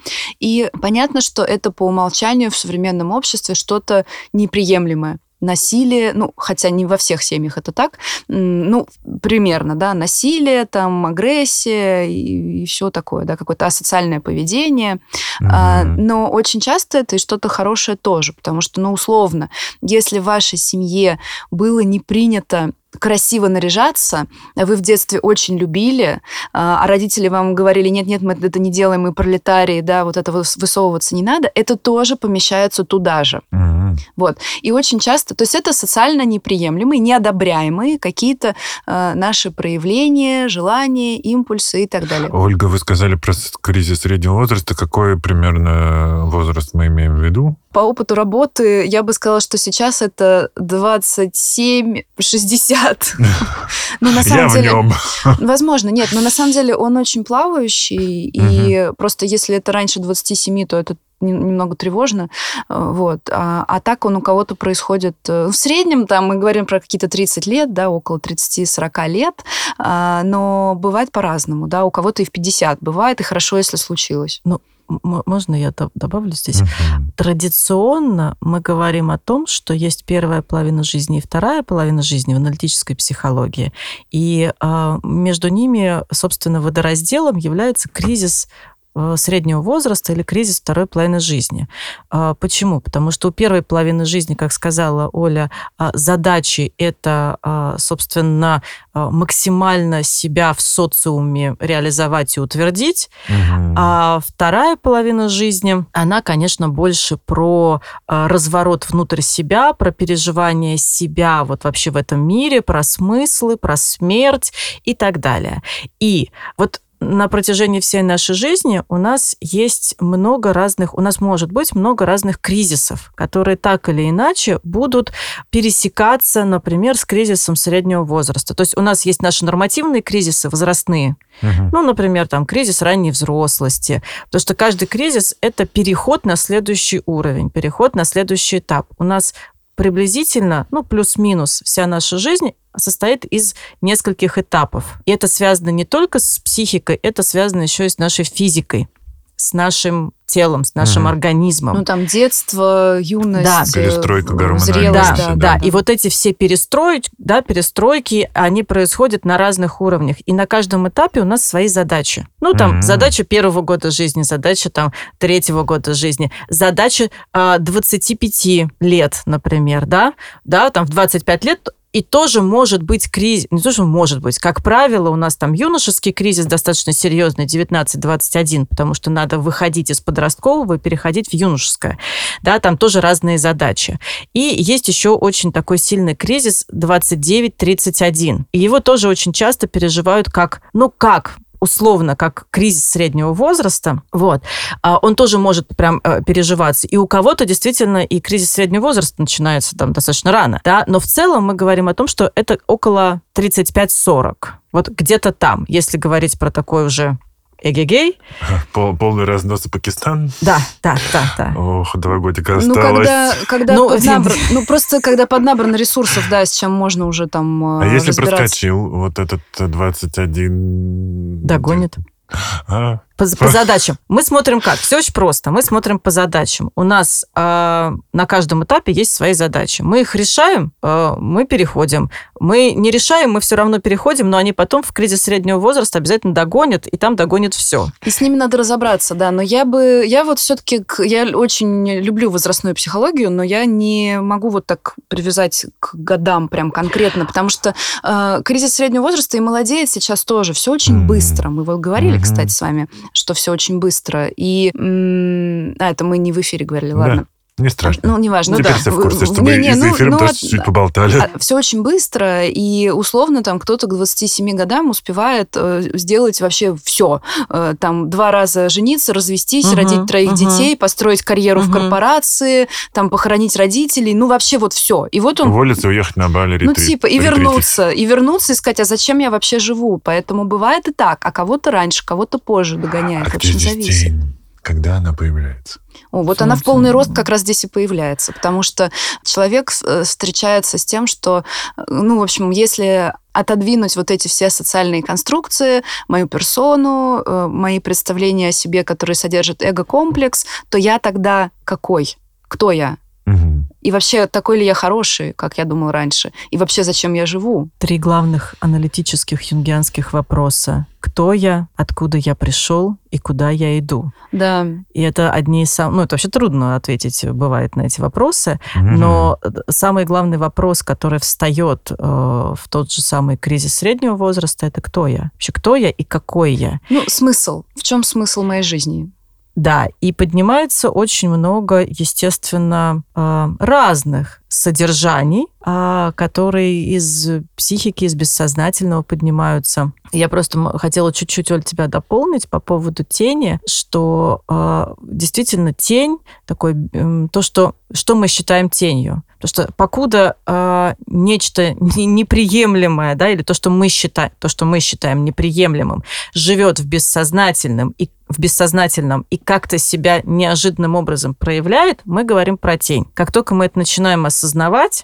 И понятно, что это по умолчанию в современном обществе что-то неприемлемое насилие, ну, хотя не во всех семьях это так, ну, примерно, да, насилие, там, агрессия и, все такое, да, какое-то асоциальное поведение. А, Мгм. но очень часто это и что-то хорошее тоже, потому что, ну, условно, если в вашей семье было не принято красиво наряжаться, а вы в детстве очень любили, а а родители вам говорили, нет-нет, мы это не делаем, мы пролетарии, да, вот это выс- высовываться не надо, это тоже помещается туда же. Вот. И очень часто, то есть это социально неприемлемые, неодобряемые какие-то э, наши проявления, желания, импульсы и так далее. Ольга, вы сказали про кризис среднего возраста. Какой примерно возраст мы имеем в виду? По опыту работы я бы сказала, что сейчас это 27-60. Ну, на самом деле... Возможно, нет, но на самом деле он очень плавающий, и просто если это раньше 27, то это немного тревожно, э, вот. А, а так он у кого-то происходит э, в среднем, там мы говорим про какие-то 30 лет, да, около 30-40 лет, а, но бывает по-разному, да, у кого-то и в 50 бывает, и хорошо, если случилось. М- Можно я до- добавлю здесь? Мгм. Традиционно мы говорим о том, что есть первая половина жизни и вторая половина жизни в аналитической психологии. И а, между ними, собственно, водоразделом является кризис э, среднего возраста или кризис второй половины жизни. А, почему? Потому что у первой половины жизни, как сказала Оля, а, задачи это, а, собственно, максимально себя в социуме реализовать и утвердить. Угу. А вторая половина жизни, она, конечно, больше про разворот внутрь себя, про переживание себя вот вообще в этом мире, про смыслы, про смерть и так далее. И вот на протяжении всей нашей жизни у нас есть много разных, у нас может быть много разных кризисов, которые так или иначе будут пересекаться, например, с кризисом среднего возраста. То есть у нас есть наши нормативные кризисы возрастные, угу. ну, например, там кризис ранней взрослости, потому что каждый кризис это переход на следующий уровень, переход на следующий этап. У нас приблизительно, ну, плюс-минус вся наша жизнь состоит из нескольких этапов. И это связано не только с психикой, это связано еще и с нашей физикой, с нашим телом, с нашим mm организмом. Ну, там детство, юность, да. перестройка гормональная. Зрелость, да, да, да. И вот эти все перестройки, да, перестройки, они происходят на разных уровнях. И на каждом этапе у нас свои задачи. Ну, там, mm задача первого года жизни, задача там третьего года жизни, задача э, а, 25 лет, например, да, да, там в 25 лет и тоже может быть кризис, не то, что может быть, как правило, у нас там юношеский кризис достаточно серьезный, 19-21, потому что надо выходить из подросткового и переходить в юношеское. Да, там тоже разные задачи. И есть еще очень такой сильный кризис 29-31. И его тоже очень часто переживают как, ну как, условно как кризис среднего возраста, вот, а он тоже может прям э, переживаться. И у кого-то действительно и кризис среднего возраста начинается там достаточно рано, да, но в целом мы говорим о том, что это около 35-40, вот где-то там, если говорить про такой уже эгегей. Пол, полный разнос Пакистан. Да, да, да, да. Ох, два годика осталось. Ну, когда, когда ну, поднабр... ну, просто когда поднабрано ресурсов, да, с чем можно уже там А если проскочил вот этот 21... Догонит. А, по, по задачам. Мы смотрим как? Все очень просто. Мы смотрим по задачам. У нас э, на каждом этапе есть свои задачи. Мы их решаем, э, мы переходим. Мы не решаем, мы все равно переходим, но они потом в кризис среднего возраста обязательно догонят, и там догонят все. И с ними надо разобраться, да. Но я бы, я вот все-таки, я очень люблю возрастную психологию, но я не могу вот так привязать к годам прям конкретно, потому что э, кризис среднего возраста и молодеет сейчас тоже. Все очень mm-hmm. быстро. Мы вот говорили, mm-hmm. кстати, с вами что все очень быстро. И а, это мы не в эфире говорили, ладно. Не страшно. Ну, неважно. Теперь ну, все в курсе, что не, мы не, из ну, эфира ну, тоже чуть-чуть поболтали. А, все очень быстро, и условно там кто-то к 27 годам успевает э, сделать вообще все. Э, там два раза жениться, развестись, угу, родить троих угу. детей, построить карьеру угу. в корпорации, там похоронить родителей, ну вообще вот все. И вот он... Уволиться, уехать на Бали, ретрит. Ну типа, и вернуться, и вернуться, и сказать, а зачем я вообще живу? Поэтому бывает и так, а кого-то раньше, кого-то позже догоняет. А Очень зависит. День? Когда она появляется? О, вот Солнце. она в полный рост как раз здесь и появляется, потому что человек э, встречается с тем, что, э, ну, в общем, если отодвинуть вот эти все социальные конструкции, мою персону, э, мои представления о себе, которые содержат эго-комплекс, то я тогда какой? Кто я? И вообще, такой ли я хороший, как я думал раньше? И вообще, зачем я живу? Три главных аналитических юнгианских вопроса. Кто я, откуда я пришел и куда я иду? Да. И это одни из самых... Ну, это вообще трудно ответить бывает на эти вопросы, mm но самый главный вопрос, который встает э, в тот же самый кризис среднего возраста, это кто я? Вообще, кто я и какой я? Ну, смысл. В чем смысл моей жизни? Да, и поднимается очень много, естественно, э, разных содержаний, а, которые из психики, из бессознательного поднимаются. Я просто хотела чуть-чуть, Оль, тебя дополнить по поводу тени, что а, действительно тень, такой, то, что, что мы считаем тенью. Потому что покуда э, нечто неприемлемое, да, или то, что мы считаем, то, что мы считаем неприемлемым, живет в бессознательном и в бессознательном и как-то себя неожиданным образом проявляет, мы говорим про тень. Как только мы это начинаем осознавать,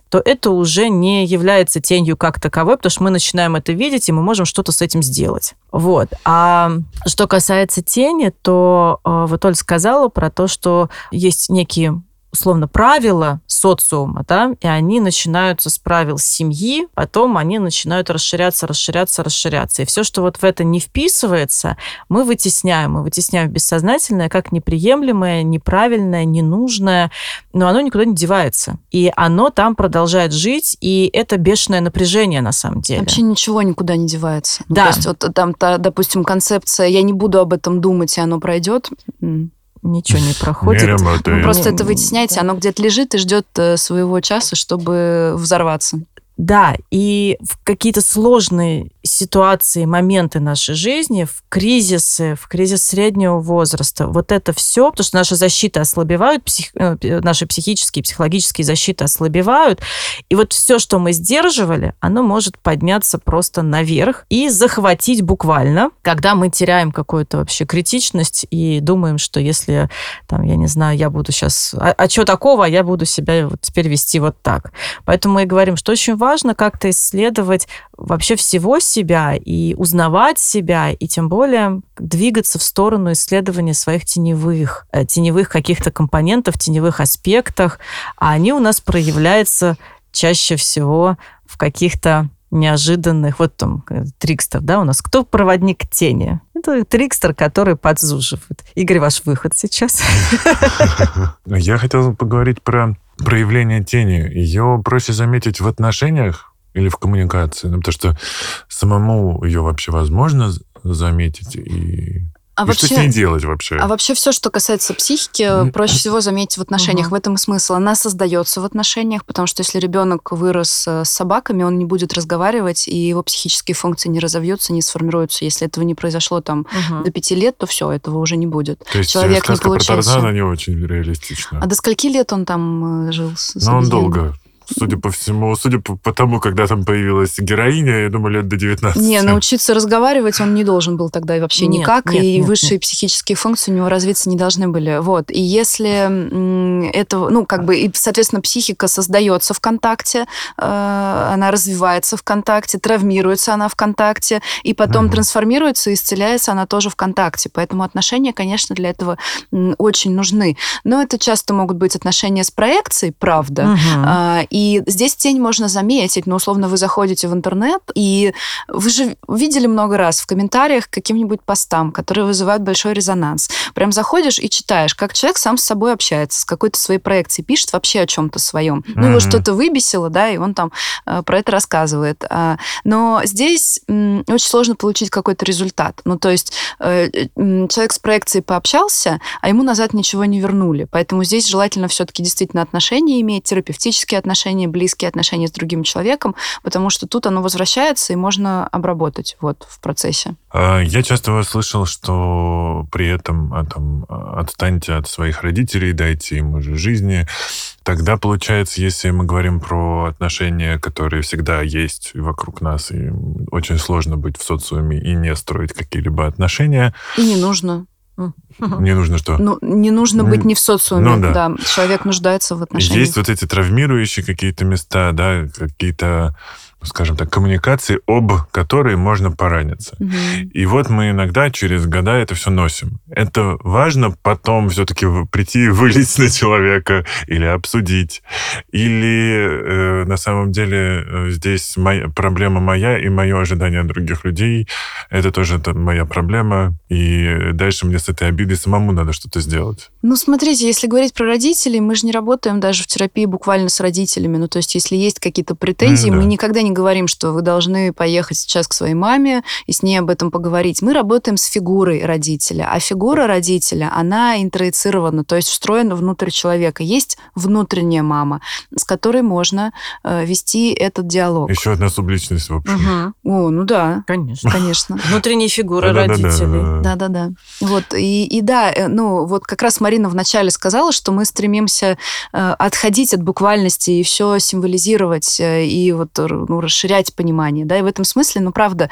то это уже не является тенью как таковой, потому что мы начинаем это видеть, и мы можем что-то с этим сделать. Вот. А что касается тени, то э, вот Оль сказала про то, что есть некие условно правила социума, да, и они начинаются с правил семьи, потом они начинают расширяться, расширяться, расширяться. И все, что вот в это не вписывается, мы вытесняем. Мы вытесняем бессознательное как неприемлемое, неправильное, ненужное, но оно никуда не девается. И оно там продолжает жить, и это бешеное напряжение на самом деле. Вообще ничего никуда не девается. Ну, Да. То есть вот там, та, допустим, концепция «я не буду об этом думать, и оно пройдет», Ничего не проходит. Вы это. просто Не- это вытесняете, оно где-то лежит и ждет э, своего часа, чтобы взорваться. Да, и в какие-то сложные ситуации, моменты нашей жизни, в кризисы, в кризис среднего возраста, вот это все, потому что наши защиты ослабевают, псих- э, наши психические, психологические защиты ослабевают, и вот все, что мы сдерживали, оно может подняться просто наверх и захватить буквально, когда мы теряем какую-то вообще критичность и думаем, что если, там, я не знаю, я буду сейчас... А, а что такого? Я буду себя вот теперь вести вот так. Поэтому мы и говорим, что очень важно как-то исследовать вообще всего себя и узнавать себя, и тем более двигаться в сторону исследования своих теневых, э, теневых каких-то компонентов, теневых аспектах, а они у нас проявляются чаще всего в каких-то неожиданных, вот там э, трикстер, да, у нас кто проводник тени? Это трикстер, который подзуживает. Игорь, ваш выход сейчас. Я хотел поговорить про проявление тени. Ее проще заметить в отношениях или в коммуникации, ну, потому что самому ее вообще возможно заметить и, А и что с ней делать вообще? А вообще все, что касается психики, проще всего заметить в отношениях. Мгм. В этом и смысл. Она создается в отношениях, потому что если ребенок вырос э, с собаками, он не будет разговаривать, и его психические функции не разовьются, не сформируются. Если этого не произошло там до пяти лет, то все, этого уже не будет. То есть человек не сказка про. Тарзана не очень реалистична. А до скольки лет он там э, жил? с- с Но он обезьяной? долго. Судя по всему, судя по, по тому, когда там появилась героиня, я думаю, лет до 19. Не, научиться разговаривать он не должен был тогда и вообще Нет, никак, нет, и нет, высшие психические функции у него развиться не должны были. Вот. И если это, ну, как бы, и, соответственно, психика создается в контакте, э, она развивается в контакте, травмируется она в контакте, и потом Мгм. трансформируется и исцеляется она тоже в контакте. Поэтому отношения, конечно, для этого очень нужны. Но это часто могут быть отношения с проекцией, правда, а, И здесь тень можно заметить, но условно вы заходите в интернет, и вы же видели много раз в комментариях каким-нибудь постам, которые вызывают большой резонанс. Прям заходишь и читаешь, как человек сам с собой общается, с какой-то своей проекцией, пишет вообще о чем-то своем. Ну, его что-то выбесило, да, и он там э, про это рассказывает. А, Но здесь м, очень сложно получить какой-то результат. Ну, то есть э, э, человек с проекцией пообщался, а ему назад ничего не вернули. Поэтому здесь желательно все-таки действительно отношения иметь, терапевтические отношения, близкие отношения с другим человеком, потому что тут оно возвращается и можно обработать вот в процессе. А, Я часто слышал, что при этом а, там, а, отстаньте от своих родителей, дайте им уже жизни. Тогда, получается, если мы говорим про отношения, которые всегда есть вокруг нас, и очень сложно быть в социуме и не строить какие-либо отношения, И не нужно. Мне нужно что? Ну, не нужно быть не в социуме. Ну да. да. Человек нуждается в отношениях. Есть вот эти травмирующие какие-то места, да, какие-то, скажем так, коммуникации, об которые можно пораниться. Мгм. И вот мы иногда через года это все носим. Это важно потом все-таки прийти и вылить на человека или обсудить. Или э, на самом деле э, здесь моя, проблема моя и мое ожидание от других людей. Это тоже там, моя проблема. И дальше мне с этой обидой самому надо что-то сделать. Ну, смотрите, если говорить про родителей, мы же не работаем даже в терапии буквально с родителями. Ну, то есть, если есть какие-то претензии, М, да. мы никогда не говорим, что вы должны поехать сейчас к своей маме и с ней об этом поговорить. Мы работаем с фигурой родителя. А фигура родителя, она интроицирована, то есть встроена внутрь человека. Есть внутренняя мама, с которой можно э, вести этот диалог. Еще одна субличность, в общем. Мгм. О, ну да, Конечно. конечно. Внутренние фигуры Да-да-да-да. родителей. Да-да-да. Вот, и, и да, э, ну, вот как раз Марина вначале сказала, что мы стремимся э, отходить от буквальности и все символизировать, э, и вот, ну, ну, расширять понимание, да, и в этом смысле, ну, правда,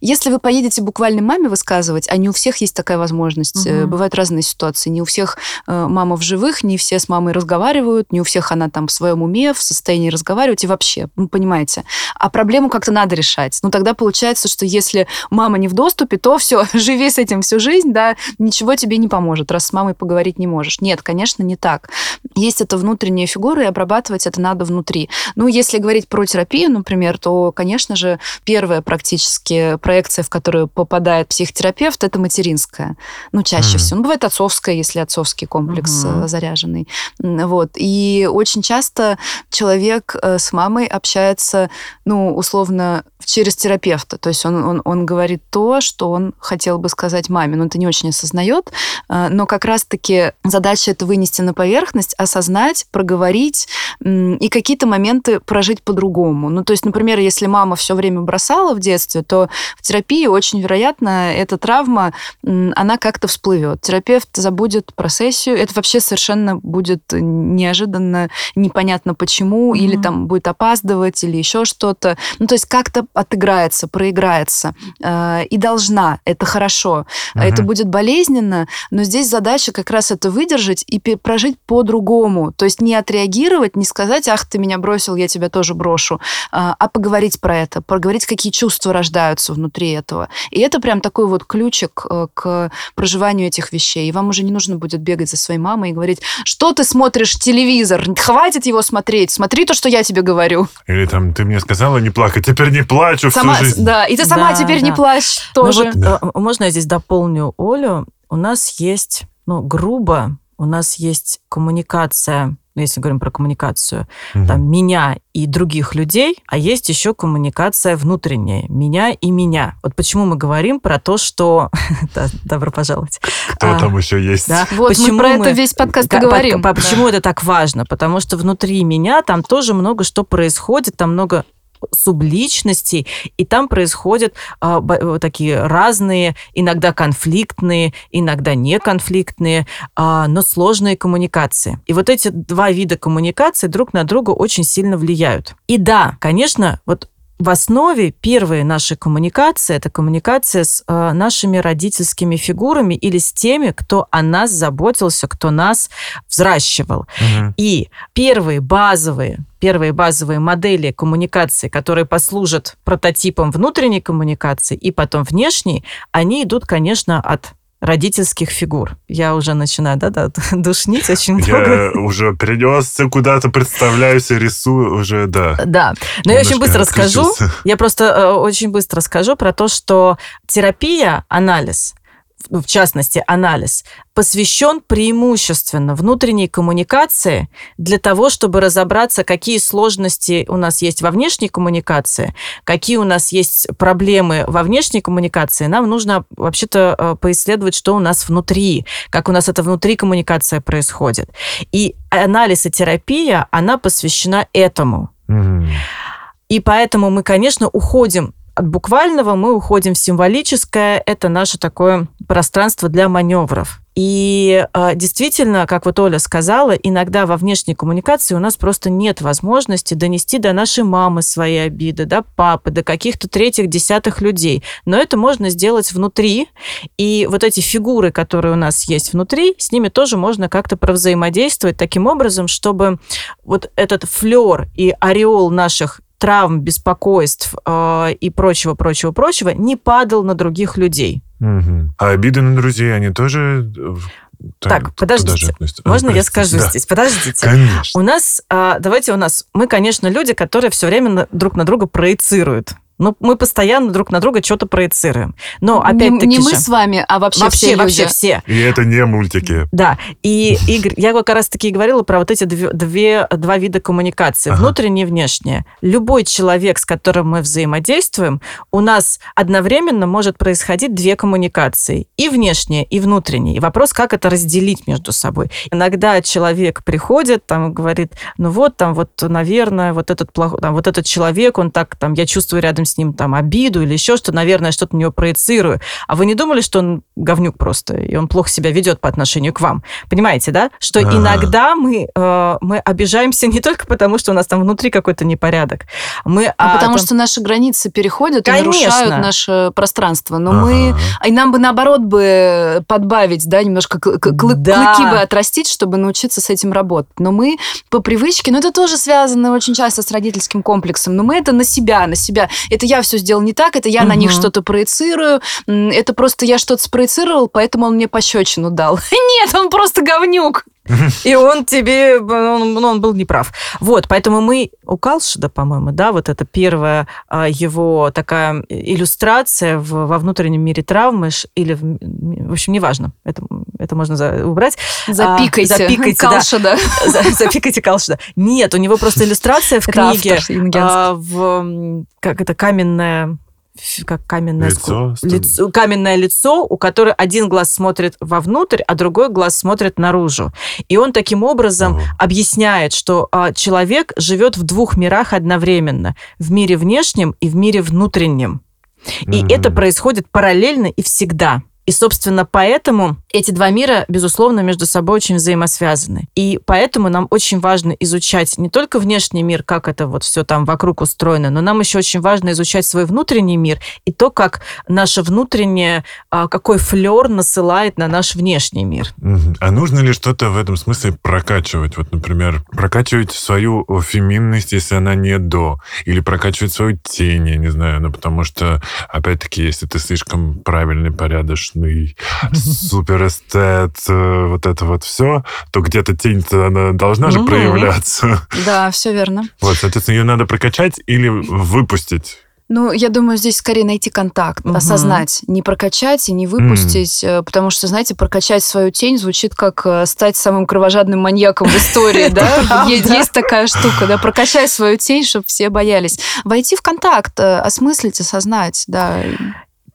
если вы поедете буквально маме высказывать, а не у всех есть такая возможность, угу. бывают разные ситуации, не у всех э, мама в живых, не все с мамой разговаривают, не у всех она там в своем уме, в состоянии разговаривать и вообще, ну, понимаете. А проблему как-то надо решать. Ну, тогда получается, что если мама не в доступе, то все, живи с этим всю жизнь, да, ничего тебе не поможет, раз с мамой поговорить не можешь. Нет, конечно, не так. Есть эта внутренняя фигура, и обрабатывать это надо внутри. Ну, если говорить про терапию, например, то, конечно же, первая практически проекция, в которую попадает психотерапевт, это материнская. Ну, чаще mm. всего. Ну, бывает отцовская, если отцовский комплекс mm-hmm. заряженный. Вот. И очень часто человек э, с мамой общается, ну, условно, через терапевта. То есть он, он, он говорит то, что он хотел бы сказать маме, но это не очень осознает. Э, но как раз-таки задача это вынести на поверхность, осознать, проговорить и какие-то моменты прожить по-другому. Ну, то есть, например, если мама все время бросала в детстве, то в терапии очень вероятно эта травма, она как-то всплывет. Терапевт забудет про сессию. Это вообще совершенно будет неожиданно, непонятно почему, mm-hmm. или там будет опаздывать, или еще что-то. Ну, то есть как-то отыграется, проиграется. Э, и должна. Это хорошо. Mm-hmm. Это будет болезненно, но здесь задача как раз это выдержать и прожить по-другому. То есть не отреагировать, не сказать, ах, ты меня бросил, я тебя тоже брошу, а, а поговорить про это, поговорить, какие чувства рождаются внутри этого. И это прям такой вот ключик э, к проживанию этих вещей. И вам уже не нужно будет бегать за своей мамой и говорить, что ты смотришь телевизор, хватит его смотреть, смотри то, что я тебе говорю. Или там, ты мне сказала не плакать, теперь не плачу сама, всю жизнь. Да, и ты сама да, теперь да. не плачь тоже. Ну, вот, да. Э, можно я здесь дополню Олю? У нас есть, ну, грубо, у нас есть коммуникация ну, если говорим про коммуникацию, угу. там, меня и других людей, а есть еще коммуникация внутренняя, меня и меня. Вот почему мы говорим про то, что... Добро пожаловать. Кто а, там еще есть? Да? Вот почему мы про это весь подкаст и говорим. Почему это так важно? Потому что внутри меня там тоже много что происходит, там много субличностей, и там происходят а, э, такие разные, иногда конфликтные, иногда неконфликтные, а, но сложные коммуникации. И вот эти два вида коммуникации друг на друга очень сильно влияют. И да, конечно, вот в основе первой нашей коммуникации это коммуникация с э, нашими родительскими фигурами или с теми, кто о нас заботился, кто нас взращивал. Угу. И первые базовые первые базовые модели коммуникации, которые послужат прототипом внутренней коммуникации и потом внешней, они идут, конечно, от родительских фигур. Я уже начинаю, да, да, душнить очень много. Я уже перенесся куда-то, представляюсь, рисую уже, да. Да, но я очень быстро скажу, я просто э, очень быстро скажу про то, что терапия, анализ – в частности, анализ, посвящен преимущественно внутренней коммуникации для того, чтобы разобраться, какие сложности у нас есть во внешней коммуникации, какие у нас есть проблемы во внешней коммуникации. Нам нужно вообще-то э, поисследовать, что у нас внутри, как у нас это внутри коммуникация происходит. И анализ и терапия, она посвящена этому. Mm-hmm. И поэтому мы, конечно, уходим от буквального мы уходим в символическое. Это наше такое пространство для маневров. И э, действительно, как вот Оля сказала, иногда во внешней коммуникации у нас просто нет возможности донести до нашей мамы свои обиды, до папы, до каких-то третьих, десятых людей. Но это можно сделать внутри. И вот эти фигуры, которые у нас есть внутри, с ними тоже можно как-то провзаимодействовать таким образом, чтобы вот этот флер и ореол наших травм, беспокойств э, и прочего, прочего, прочего не падал на других людей. Угу. А обиды на друзей, они тоже э, так, подождите. Можно я скажу да. здесь? Подождите. Конечно. У нас, а, давайте у нас, мы, конечно, люди, которые все время друг на друга проецируют. Ну, мы постоянно друг на друга что-то проецируем. Но опять-таки Не, не мы с вами, а вообще, вообще все Вообще люди. все. И это не мультики. Да. И, Игорь, я как раз-таки говорила про вот эти две, две, два вида коммуникации. Ага. Внутренняя и внешняя. Любой человек, с которым мы взаимодействуем, у нас одновременно может происходить две коммуникации. И внешняя, и внутренняя. И вопрос, как это разделить между собой. Иногда человек приходит, там, говорит, ну вот, там, вот, наверное, вот этот, плохой, там, вот этот человек, он так, там, я чувствую рядом с ним там обиду или еще что, наверное, что-то на него проецирую. А вы не думали, что он говнюк просто, и он плохо себя ведет по отношению к вам? Понимаете, да? Что А-а-а. иногда мы, э, мы обижаемся не только потому, что у нас там внутри какой-то непорядок. Мы, а, а потому там... что наши границы переходят Конечно. и нарушают наше пространство. Но мы... Ага. И нам бы, наоборот, бы подбавить, да, немножко кл- к- клы- Да. клыки бы отрастить, чтобы научиться с этим работать. Но мы по привычке, ну это тоже связано очень часто с родительским комплексом, но мы это на себя, на себя. Это я все сделал не так, это я на них что-то проецирую, это просто я что-то спроецировал, поэтому он мне пощечину дал. Нет, он просто говнюк. И он тебе, он, он был неправ. Вот, поэтому мы у Калшида, по-моему, да, вот это первая а, его такая иллюстрация в- во внутреннем мире травмы или, в, в общем, неважно, это, это можно за- убрать. Запикайте. А, запикайте, да. Калша, да. За- Запикайте Калшида. Нет, у него просто иллюстрация в книге а, в, как это, каменное ф- как каменное Лицо, ску- лицо- каменное лицо, у которого один глаз смотрит вовнутрь, а другой глаз смотрит наружу. И он таким образом Ого. объясняет, что а, человек живет в двух мирах одновременно: в мире внешнем и в мире внутреннем. И Мгм. это происходит параллельно и всегда. И, собственно, поэтому эти два мира, безусловно, между собой очень взаимосвязаны. И поэтому нам очень важно изучать не только внешний мир, как это вот все там вокруг устроено, но нам еще очень важно изучать свой внутренний мир и то, как наше внутреннее, а, какой флер насылает на наш внешний мир. А нужно ли что-то в этом смысле прокачивать? Вот, например, прокачивать свою о, феминность, если она не до, или прокачивать свою тень, я не знаю, ну, потому что, опять-таки, если ты слишком правильный, порядочный, суперэстет, э, вот это вот все, то где-то тень-то она должна же проявляться. Да, все верно. Вот, соответственно, ее надо прокачать или выпустить. Ну, я думаю, здесь скорее найти контакт, Мгм. осознать, не прокачать и не выпустить, э, потому что, знаете, прокачать свою тень звучит как э, стать самым кровожадным маньяком в истории, да? Есть такая штука, да, прокачай свою тень, чтобы все боялись. Войти в контакт, осмыслить, осознать, да.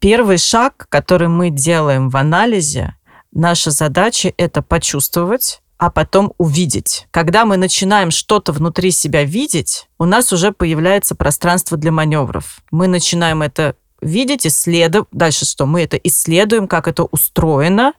Первый шаг, который мы делаем в анализе, наша задача это почувствовать, а потом увидеть. Когда мы начинаем что-то внутри себя видеть, у нас уже появляется пространство для маневров. Мы начинаем это видеть, исследовать. Дальше что? Мы это исследуем, как это устроено.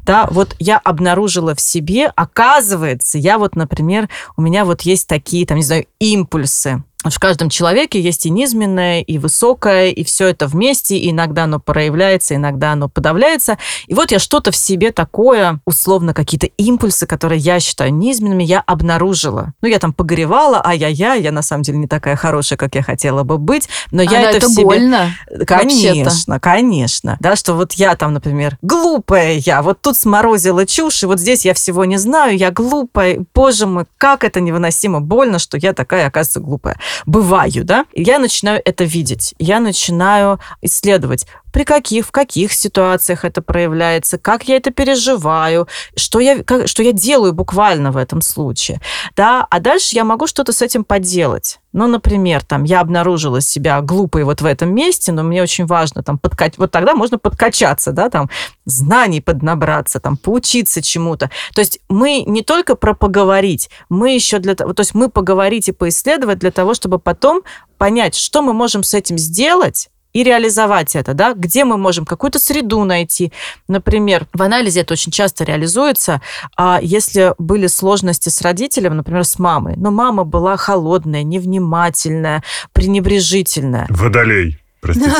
Да, вот я обнаружила в себе, оказывается, я вот, например, у меня вот есть такие, там, не знаю, импульсы. В каждом человеке есть и низменное, и высокое, и все это вместе, и иногда оно проявляется, иногда оно подавляется. И вот я что-то в себе такое, условно, какие-то импульсы, которые я считаю низменными, я обнаружила. Ну, я там погоревала, ай-яй-яй, я на самом деле не такая хорошая, как я хотела бы быть, но я А, да, это, это в себе... больно. Конечно, конечно. Да, что вот я там, например, глупая я, вот тут сморозила чушь, и вот здесь я всего не знаю, я глупая. Боже мой, как это невыносимо больно, что я такая, оказывается, глупая. Бываю, да? Я начинаю это видеть. Я начинаю исследовать, при каких, в каких ситуациях это проявляется, как я это переживаю, что я, как, что я делаю буквально в этом случае. Да? А дальше я могу что-то с этим поделать. Ну, например, там, я обнаружила себя глупой вот в этом месте, но мне очень важно там подкачать. Вот тогда можно подкачаться, да, там, знаний поднабраться, там, поучиться чему-то. То есть мы не только про поговорить, мы еще для того, то есть мы поговорить и поисследовать для того, чтобы потом понять, что мы можем с этим сделать, и реализовать это, да, где мы можем какую-то среду найти. Например, в анализе это очень часто реализуется, а если были сложности с родителем, например, с мамой, но мама была холодная, невнимательная, пренебрежительная. Водолей. Простите.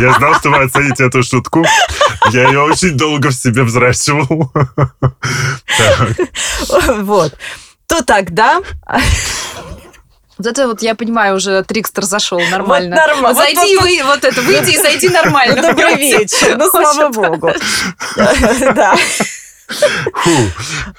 Я знал, что вы оцените эту шутку. Я ее очень долго в себе взращивал. Вот. То тогда Вот это вот, я понимаю, уже Трикстер зашел нормально. Вот норма- Вот вот зайди, тут- вы, вот это, выйди и зайди нормально. Ну, добрый вечер, ну, слава богу. Да.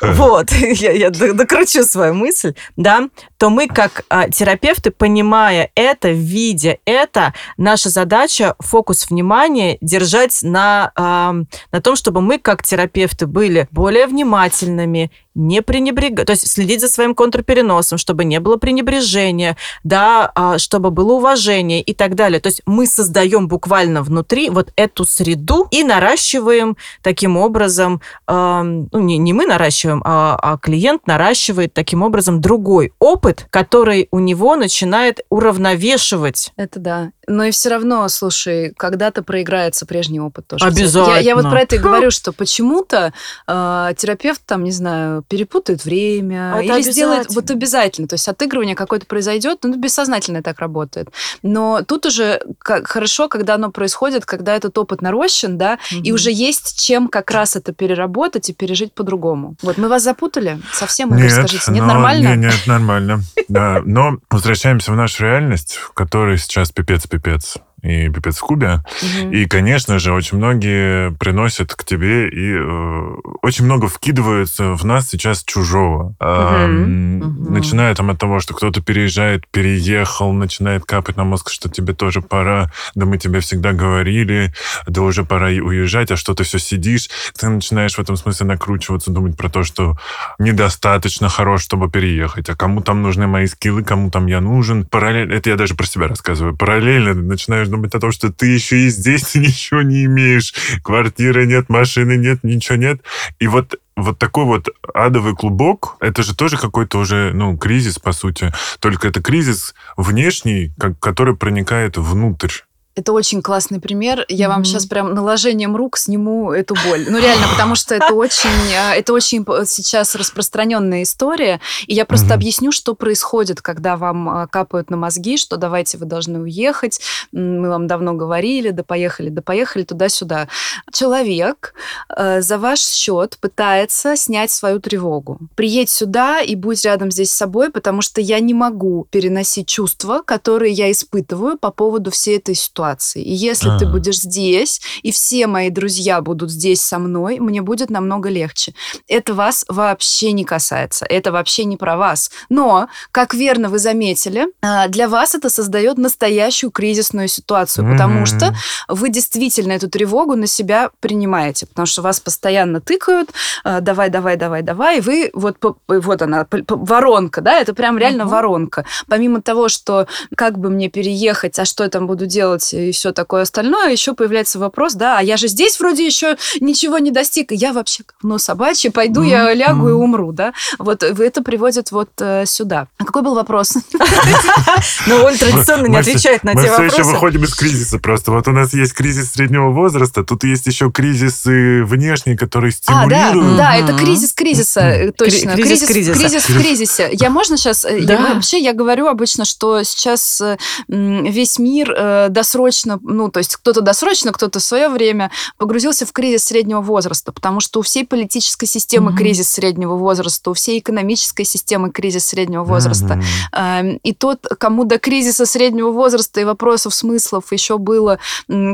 Вот, я, докручу свою мысль, да, то мы как а, терапевты, понимая это, видя это, наша задача фокус внимания держать на, а, на том, чтобы мы как терапевты были более внимательными, не пренебрегать, то есть следить за своим контрпереносом, чтобы не было пренебрежения, да, а, чтобы было уважение и так далее. То есть мы создаем буквально внутри вот эту среду и наращиваем таким образом, эм, ну не, не мы наращиваем, а, а клиент наращивает таким образом другой опыт, опыт, который у него начинает уравновешивать. Это да. Но и все равно, слушай, когда-то проиграется прежний опыт тоже. Обязательно. Я, я вот про это и говорю, что почему-то э, терапевт там, не знаю, перепутает время Это или сделает обязательно. вот обязательно. То есть отыгрывание какое-то произойдет, ну, бессознательно так работает. Но тут уже как, хорошо, когда оно происходит, когда этот опыт нарощен, да, и Мгм. уже есть чем как раз это переработать и пережить по-другому. Вот мы вас запутали совсем, Игорь, Нет, скажите, нет, но- нормально? Нет, нет, нормально. Да, но возвращаемся в нашу реальность, в которой сейчас пипец-пипец и пипец в Кубе. Мгм. И, конечно же, очень многие приносят к тебе и э, очень много вкидывается в нас сейчас чужого. М, Мгм. Начиная там от того, что кто-то переезжает, переехал, начинает капать на мозг, что тебе тоже пора, да мы тебе всегда говорили, да уже пора и уезжать, а что ты все сидишь. Ты начинаешь в этом смысле накручиваться, думать про то, что недостаточно хорош, чтобы переехать, а кому там нужны мои скиллы, кому там я нужен. Параллельно, это я даже про себя рассказываю, параллельно начинаешь думать о том, что ты еще и здесь ничего не имеешь. Квартиры нет, машины нет, ничего нет. И вот вот такой вот адовый клубок, это же тоже какой-то уже, ну, кризис, по сути. Только это кризис внешний, который проникает внутрь. Это очень классный пример. Я вам Мгм. сейчас прям наложением рук сниму эту боль. Ну, реально, потому что это очень, а, это очень сейчас распространенная история. И я просто Мгм. объясню, что происходит, когда вам а, капают на мозги, что давайте вы должны уехать, мы вам давно говорили, да поехали, да поехали туда-сюда. Человек э, за ваш счет пытается снять свою тревогу. Приедь сюда и будь рядом здесь с собой, потому что я не могу переносить чувства, которые я испытываю по поводу всей этой ситуации. И если ты А. будешь здесь, и все мои друзья будут здесь со мной, мне будет намного легче. Это вас вообще не касается. Это вообще не про вас. Но, как верно вы заметили, а, для вас это создает настоящую кризисную ситуацию, потому Мгм. что вы действительно эту тревогу на себя принимаете, потому что вас постоянно тыкают, э, давай, давай, давай, давай, и вы, вот, вот она, воронка, да, это прям реально Мгм. воронка. Помимо того, что как бы мне переехать, а что я там буду делать и все такое остальное, еще появляется вопрос, да, а я же здесь вроде еще ничего не достиг, и я вообще говно собачье, пойду я Мгм. лягу и умру, да. Вот э, это приводит вот э, сюда. А какой был вопрос? Но он традиционно не Мы отвечает на мы те все еще вопросы. выходим из кризиса просто. Вот у нас есть кризис среднего возраста, тут есть еще кризисы внешние, которые А, да, стимулируют. да, это кризис кризиса, э, точно. кризис кризиса. кризис в кризисе. Я можно сейчас... э, я- вообще, я говорю обычно, что сейчас весь мир э, досрочно, ну, то есть кто-то досрочно, кто-то в свое время погрузился в кризис среднего возраста, потому что у всей политической системы Мгм. кризис среднего возраста, у всей экономической системы кризис среднего возраста. Эм, И тот, кому до кризиса среднего возраста и вопросов смыслов еще было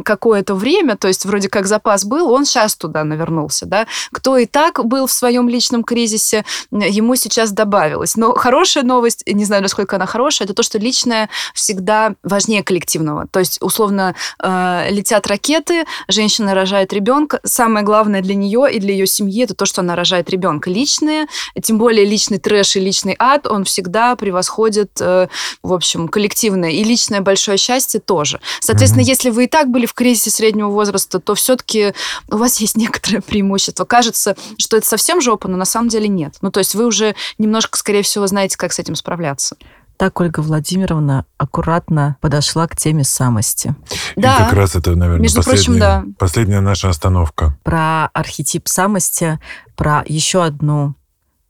какое-то время, то есть вроде как запас был, он сейчас туда навернулся, да. Кто и так был в своем личном кризисе, ему сейчас добавилось. Но хорошая новость, не знаю, насколько она хорошая, это то, что личное всегда важнее коллективного. То есть, условно, э, летят ракеты, женщина рожает ребенка. Самое главное для нее и для ее семьи это то, что она рожает ребенка. Личное, тем более личный трэш и личный ад, он всегда превосходит, э, в общем, коллективное. И личное большое счастье тоже. Соответственно, Мгм. если вы и так были в кризисе среднего возраста, то все-таки у вас есть некоторое преимущество. Кажется, что это совсем жопа, но на самом деле нет. Ну, то есть вы уже немножко, скорее всего, знаете, как с этим справляться. Так Ольга Владимировна аккуратно подошла к теме самости. И Да. как раз это, наверное, Между прочим, да. последняя наша остановка. Про архетип самости, про еще одну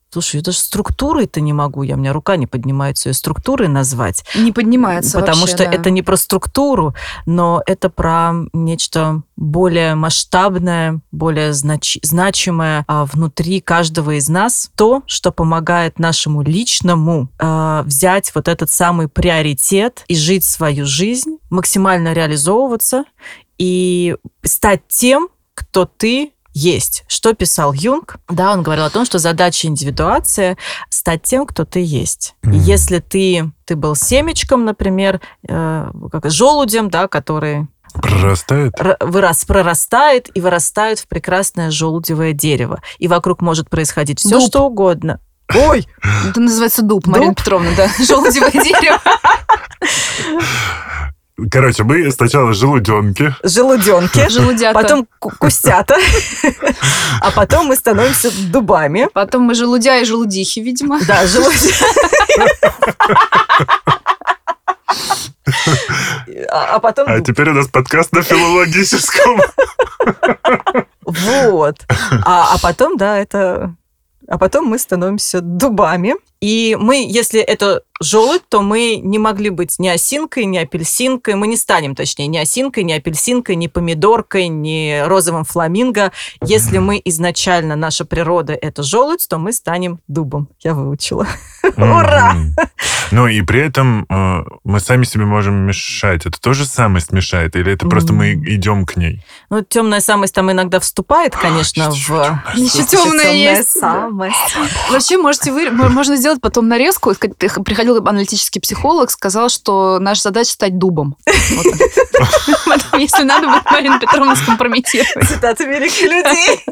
Слушай, я даже структурой-то не могу, я, у меня рука не поднимается ее структурой назвать. Не поднимается Потому вообще, что да. это не про структуру, но это про нечто более масштабное, более знач- значимое а, внутри каждого из нас. То, что помогает нашему личному а, взять вот этот самый приоритет и жить свою жизнь, максимально реализовываться и стать тем, кто ты есть. Что писал Юнг? Да, он говорил о том, что задача индивидуации — стать тем, кто ты есть. И Мгм. если ты, ты был семечком, например, э, как желудем, да, который Прорастает? вырас, прорастает и вырастает в прекрасное желудевое дерево. И вокруг может происходить все, Дуб. что угодно. Ой! Это называется дуб, Дуб? Марина Петровна, да. Желудевое дерево. Короче, мы сначала желуденки. Желуденки. Желудята. Потом ку- кустята. А потом мы становимся дубами. Потом мы желудя и желудихи, видимо. Да, желудя. А а потом А теперь у нас подкаст на филологическом. Вот. А, а потом, да, это... А потом мы становимся дубами. И мы, если это желудь, то мы не могли быть ни осинкой, ни апельсинкой. Мы не станем, точнее, ни осинкой, ни апельсинкой, ни помидоркой, ни розовым фламинго. Если мы изначально, наша природа – это желудь, то мы станем дубом. Я выучила. Ура! Ну и при этом э, мы сами себе можем мешать. Это тоже самость мешает? Или это просто мы идем к ней? Ну, темная самость там иногда вступает, конечно, Есть в... ещё Еще темная есть. самость. Вообще, можете вы, можно сделать потом нарезку. Приходил аналитический психолог, сказал, что наша задача стать дубом. Если надо, будет Марину Петровну скомпрометировать. Цитаты великих людей.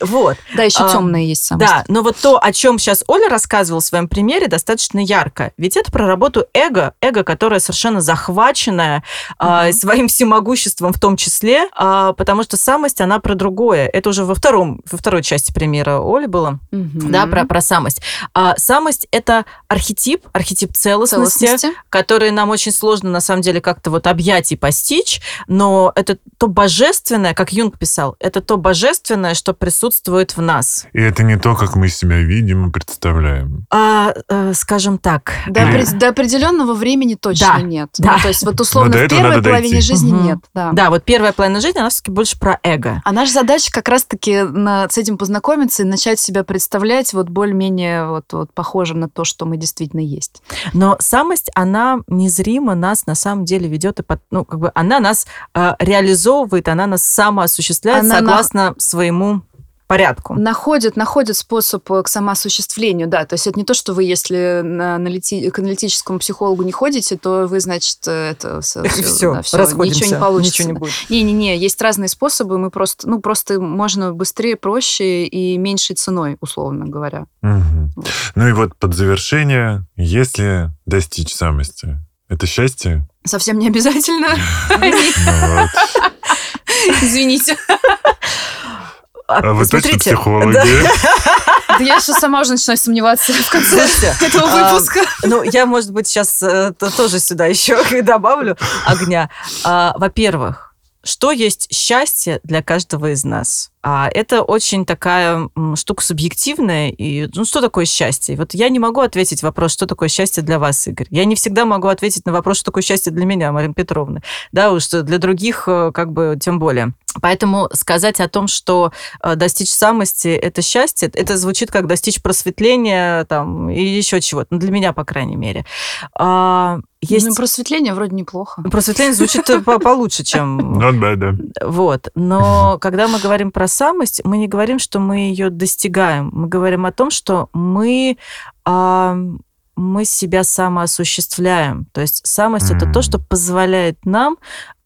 Вот. Да, еще А, темная есть самость. Да, но вот то, о чем сейчас Оля рассказывала в своем примере, достаточно ярко. Ведь это про работу эго, эго, которое совершенно захваченное а, Мгм. своим всемогуществом в том числе, а, потому что самость, она про другое. Это уже во, втором, во второй части примера Оли было, Мгм. да, про, про самость. А, самость – это архетип, архетип целостности, целостности. которые нам очень сложно, на самом деле, как-то вот объять и постичь, но это то божественное, как Юнг писал, это то божественное, что присутствует в нас. И это не то, как мы себя видим и представляем. А, э, скажем так, До, опре- до определенного времени точно Да, нет. да. Ну, то есть вот условно до в первой половине дойти. жизни Мгм. нет. Да. да, вот первая половина жизни, она все-таки больше про эго. А наша задача как раз-таки на- с этим познакомиться и начать себя представлять вот более-менее вот, вот похожим на то, что мы действительно есть. Но самость, она незримо нас на самом деле ведет, и под, ну, как бы она нас э, реализовывает, она нас самоосуществляет Она на- согласно своему порядку. Находят, находят способ э, к самоосуществлению, да. То есть это не то, что вы, если на аналити- к аналитическому психологу не ходите, то вы, значит, э, это И всё, все, да, расходимся. ничего не получится. Ничего не будет. Не-не-не, есть разные способы, мы просто, ну, просто можно быстрее, проще и меньшей ценой, условно говоря. Мгм. Вот. Ну и вот под завершение, если достичь самости, это счастье? Совсем не обязательно. Ну. Извините. А, А вы точно смотрите, психологи? да. Я сейчас сама уже начинаю сомневаться в конце этого а, выпуска. Ну, я, может быть, сейчас тоже сюда еще добавлю огня. А, Во-первых, что есть счастье для каждого из нас? А это очень такая штука субъективная. И, ну, что такое счастье? Вот я не могу ответить вопрос, что такое счастье для вас, Игорь. Я не всегда могу ответить на вопрос, что такое счастье для меня, Марина Петровна. Да, уж для других э, как бы тем более. Поэтому сказать о том, что э, достичь самости – это счастье, это звучит как достичь просветления там, и еще чего-то. Ну, для меня, по крайней мере. А, есть... Ну, просветление вроде неплохо. Просветление звучит э, по- получше, чем... Not bad, да. Вот. Но когда мы говорим про самость, мы не говорим, что мы ее достигаем. Мы говорим о том, что мы, а, мы себя самоосуществляем. То есть самость это то, что позволяет нам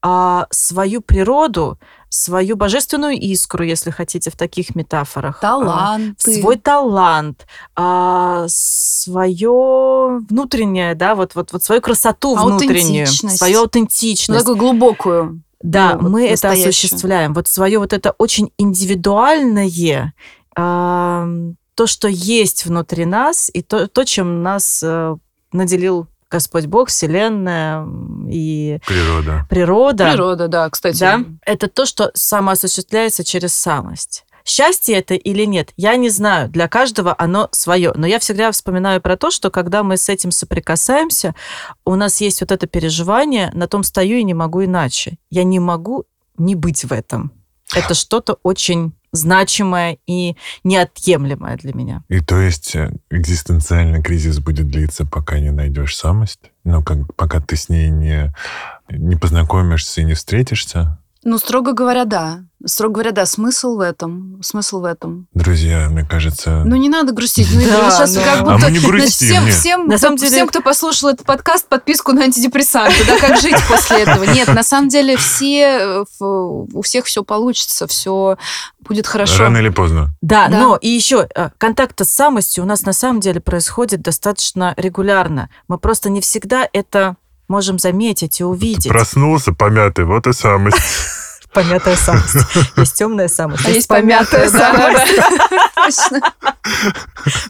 а, свою природу, свою божественную искру, если хотите, в таких метафорах. а, Таланты. свой талант, а, свое внутреннее, да, вот, вот, вот свою красоту внутреннюю, Аутентичность. свою Ну, аутентичность. такую глубокую. Да, Ну, вот мы это настоящее. осуществляем. Вот свое вот это очень индивидуальное, ам, то, что есть внутри нас, и то, то чем нас э, наделил Господь Бог, Вселенная и Природа. природа. Природа, да, кстати. Да, это то, что самоосуществляется через самость. Счастье это или нет, я не знаю. Для каждого оно свое. Но я всегда вспоминаю про то, что когда мы с этим соприкасаемся, у нас есть вот это переживание, на том стою и не могу иначе. Я не могу не быть в этом. Это что-то очень значимое и неотъемлемое для меня. И то есть э, экзистенциальный кризис будет длиться, пока не найдешь самость? Ну, как, пока ты с ней не, не познакомишься и не встретишься? Ну, строго говоря, да. Строго говоря, да, смысл в этом. Смысл в этом. Друзья, мне кажется... Ну, не надо грустить. Ну, Да, сейчас ну. как А будто... мы не грустим, Значит, всем, всем, На самом деле- всем, кто послушал этот подкаст, подписку на антидепрессанты. Да, как жить после этого? Нет, на самом деле все, у всех все получится, все будет хорошо. Рано или поздно. Да, Да. но и еще э, контакт с самостью у нас на самом деле происходит достаточно регулярно. Мы просто не всегда это можем заметить и увидеть. Проснулся помятый, вот и самость. Помятая самость. Есть темная самость. А есть помятая. Точно.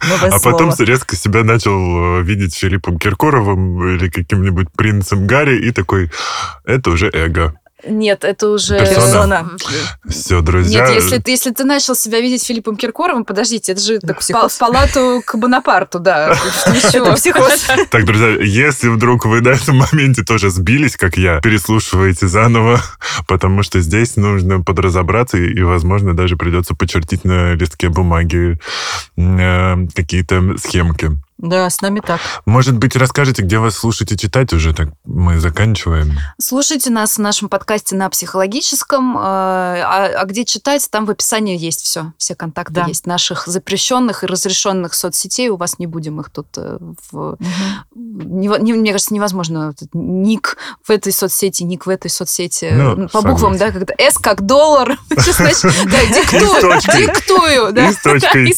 Новое А потом резко себя начал э, видеть Филиппом Киркоровым или каким-нибудь принцем Гарри и такой, это уже эго. Нет, это уже... Персона. Все, друзья. Нет, если ты, если ты начал себя видеть Филиппом Киркоровым, подождите, это же так в палату к Бонапарту, да. Ничего. Это психоз. Так, друзья, если вдруг вы на этом моменте тоже сбились, как я, переслушивайте заново, потому что здесь нужно подразобраться, и, и, возможно, даже придется почертить на листке бумаги э, какие-то схемки. Да, с нами так. Может быть, расскажете, где вас слушать и читать уже? Так мы заканчиваем. Слушайте нас в нашем подкасте на психологическом, э, а, а где читать, там в описании есть все, все контакты Да. есть наших запрещенных и разрешенных соцсетей. У вас не будем их тут э, в нево- не- мне кажется, невозможно этот ник в этой соцсети, ник в этой соцсети. Ну, Ну, По буквам, да, как-то S как доллар. Да, диктую, диктую. да. И с точкой.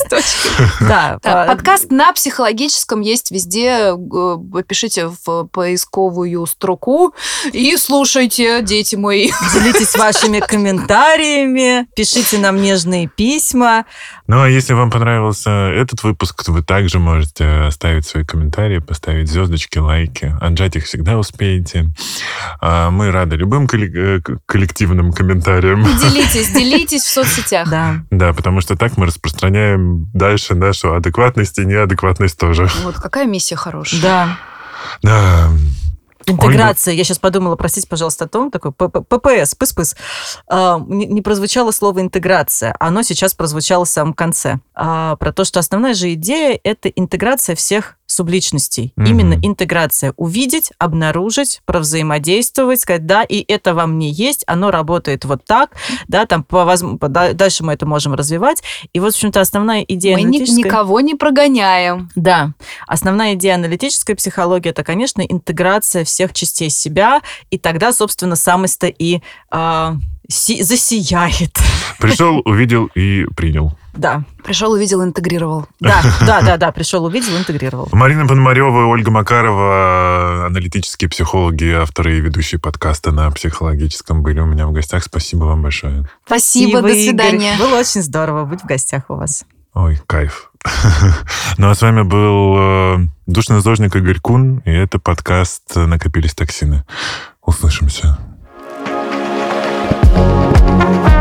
Да, подкаст на психологическом есть везде. Пишите в поисковую строку и слушайте, дети мои. Делитесь вашими комментариями, пишите нам нежные письма. Ну, а если вам понравился этот выпуск, то вы также можете оставить свои комментарии, поставить звездочки, лайки. Отжать их всегда успеете. А Мы рады любым э, коллективным комментариям. И делитесь, делитесь в соцсетях. Да. Да, потому что так мы распространяем дальше нашу адекватность и неадекватность тоже. Вот какая миссия хорошая. Да. Да. Интеграция. Я сейчас подумала, простите, пожалуйста, о том, такой ППС, пыс-пыс. А, Не не прозвучало слово интеграция. Оно сейчас прозвучало в самом конце. А, Про то, что основная же идея – это интеграция всех субличностей. Мгм. Именно интеграция. Увидеть, обнаружить, провзаимодействовать, сказать, да, и это во мне есть, оно работает вот так, да, там по возм- по- да- дальше мы это можем развивать. И вот, в общем-то, основная идея Мы аналитической- никого не прогоняем. да, основная идея аналитической психологии это, конечно, интеграция всех частей себя, и тогда, собственно, самость-то и а, си- засияет. Пришел, увидел и принял. Да. Пришел, увидел, интегрировал. Да, да, да, да. Пришел, увидел, интегрировал. Марина Пономарева, Ольга Макарова, аналитические психологи, авторы и ведущие подкаста на психологическом были у меня в гостях. Спасибо вам большое. Спасибо, Спасибо до свидания. Игорь. Было очень здорово быть в гостях у вас. Ой, кайф. ну а с вами был э, душный зожник Игорь Кун, и это подкаст «Накопились токсины». Услышимся. thank you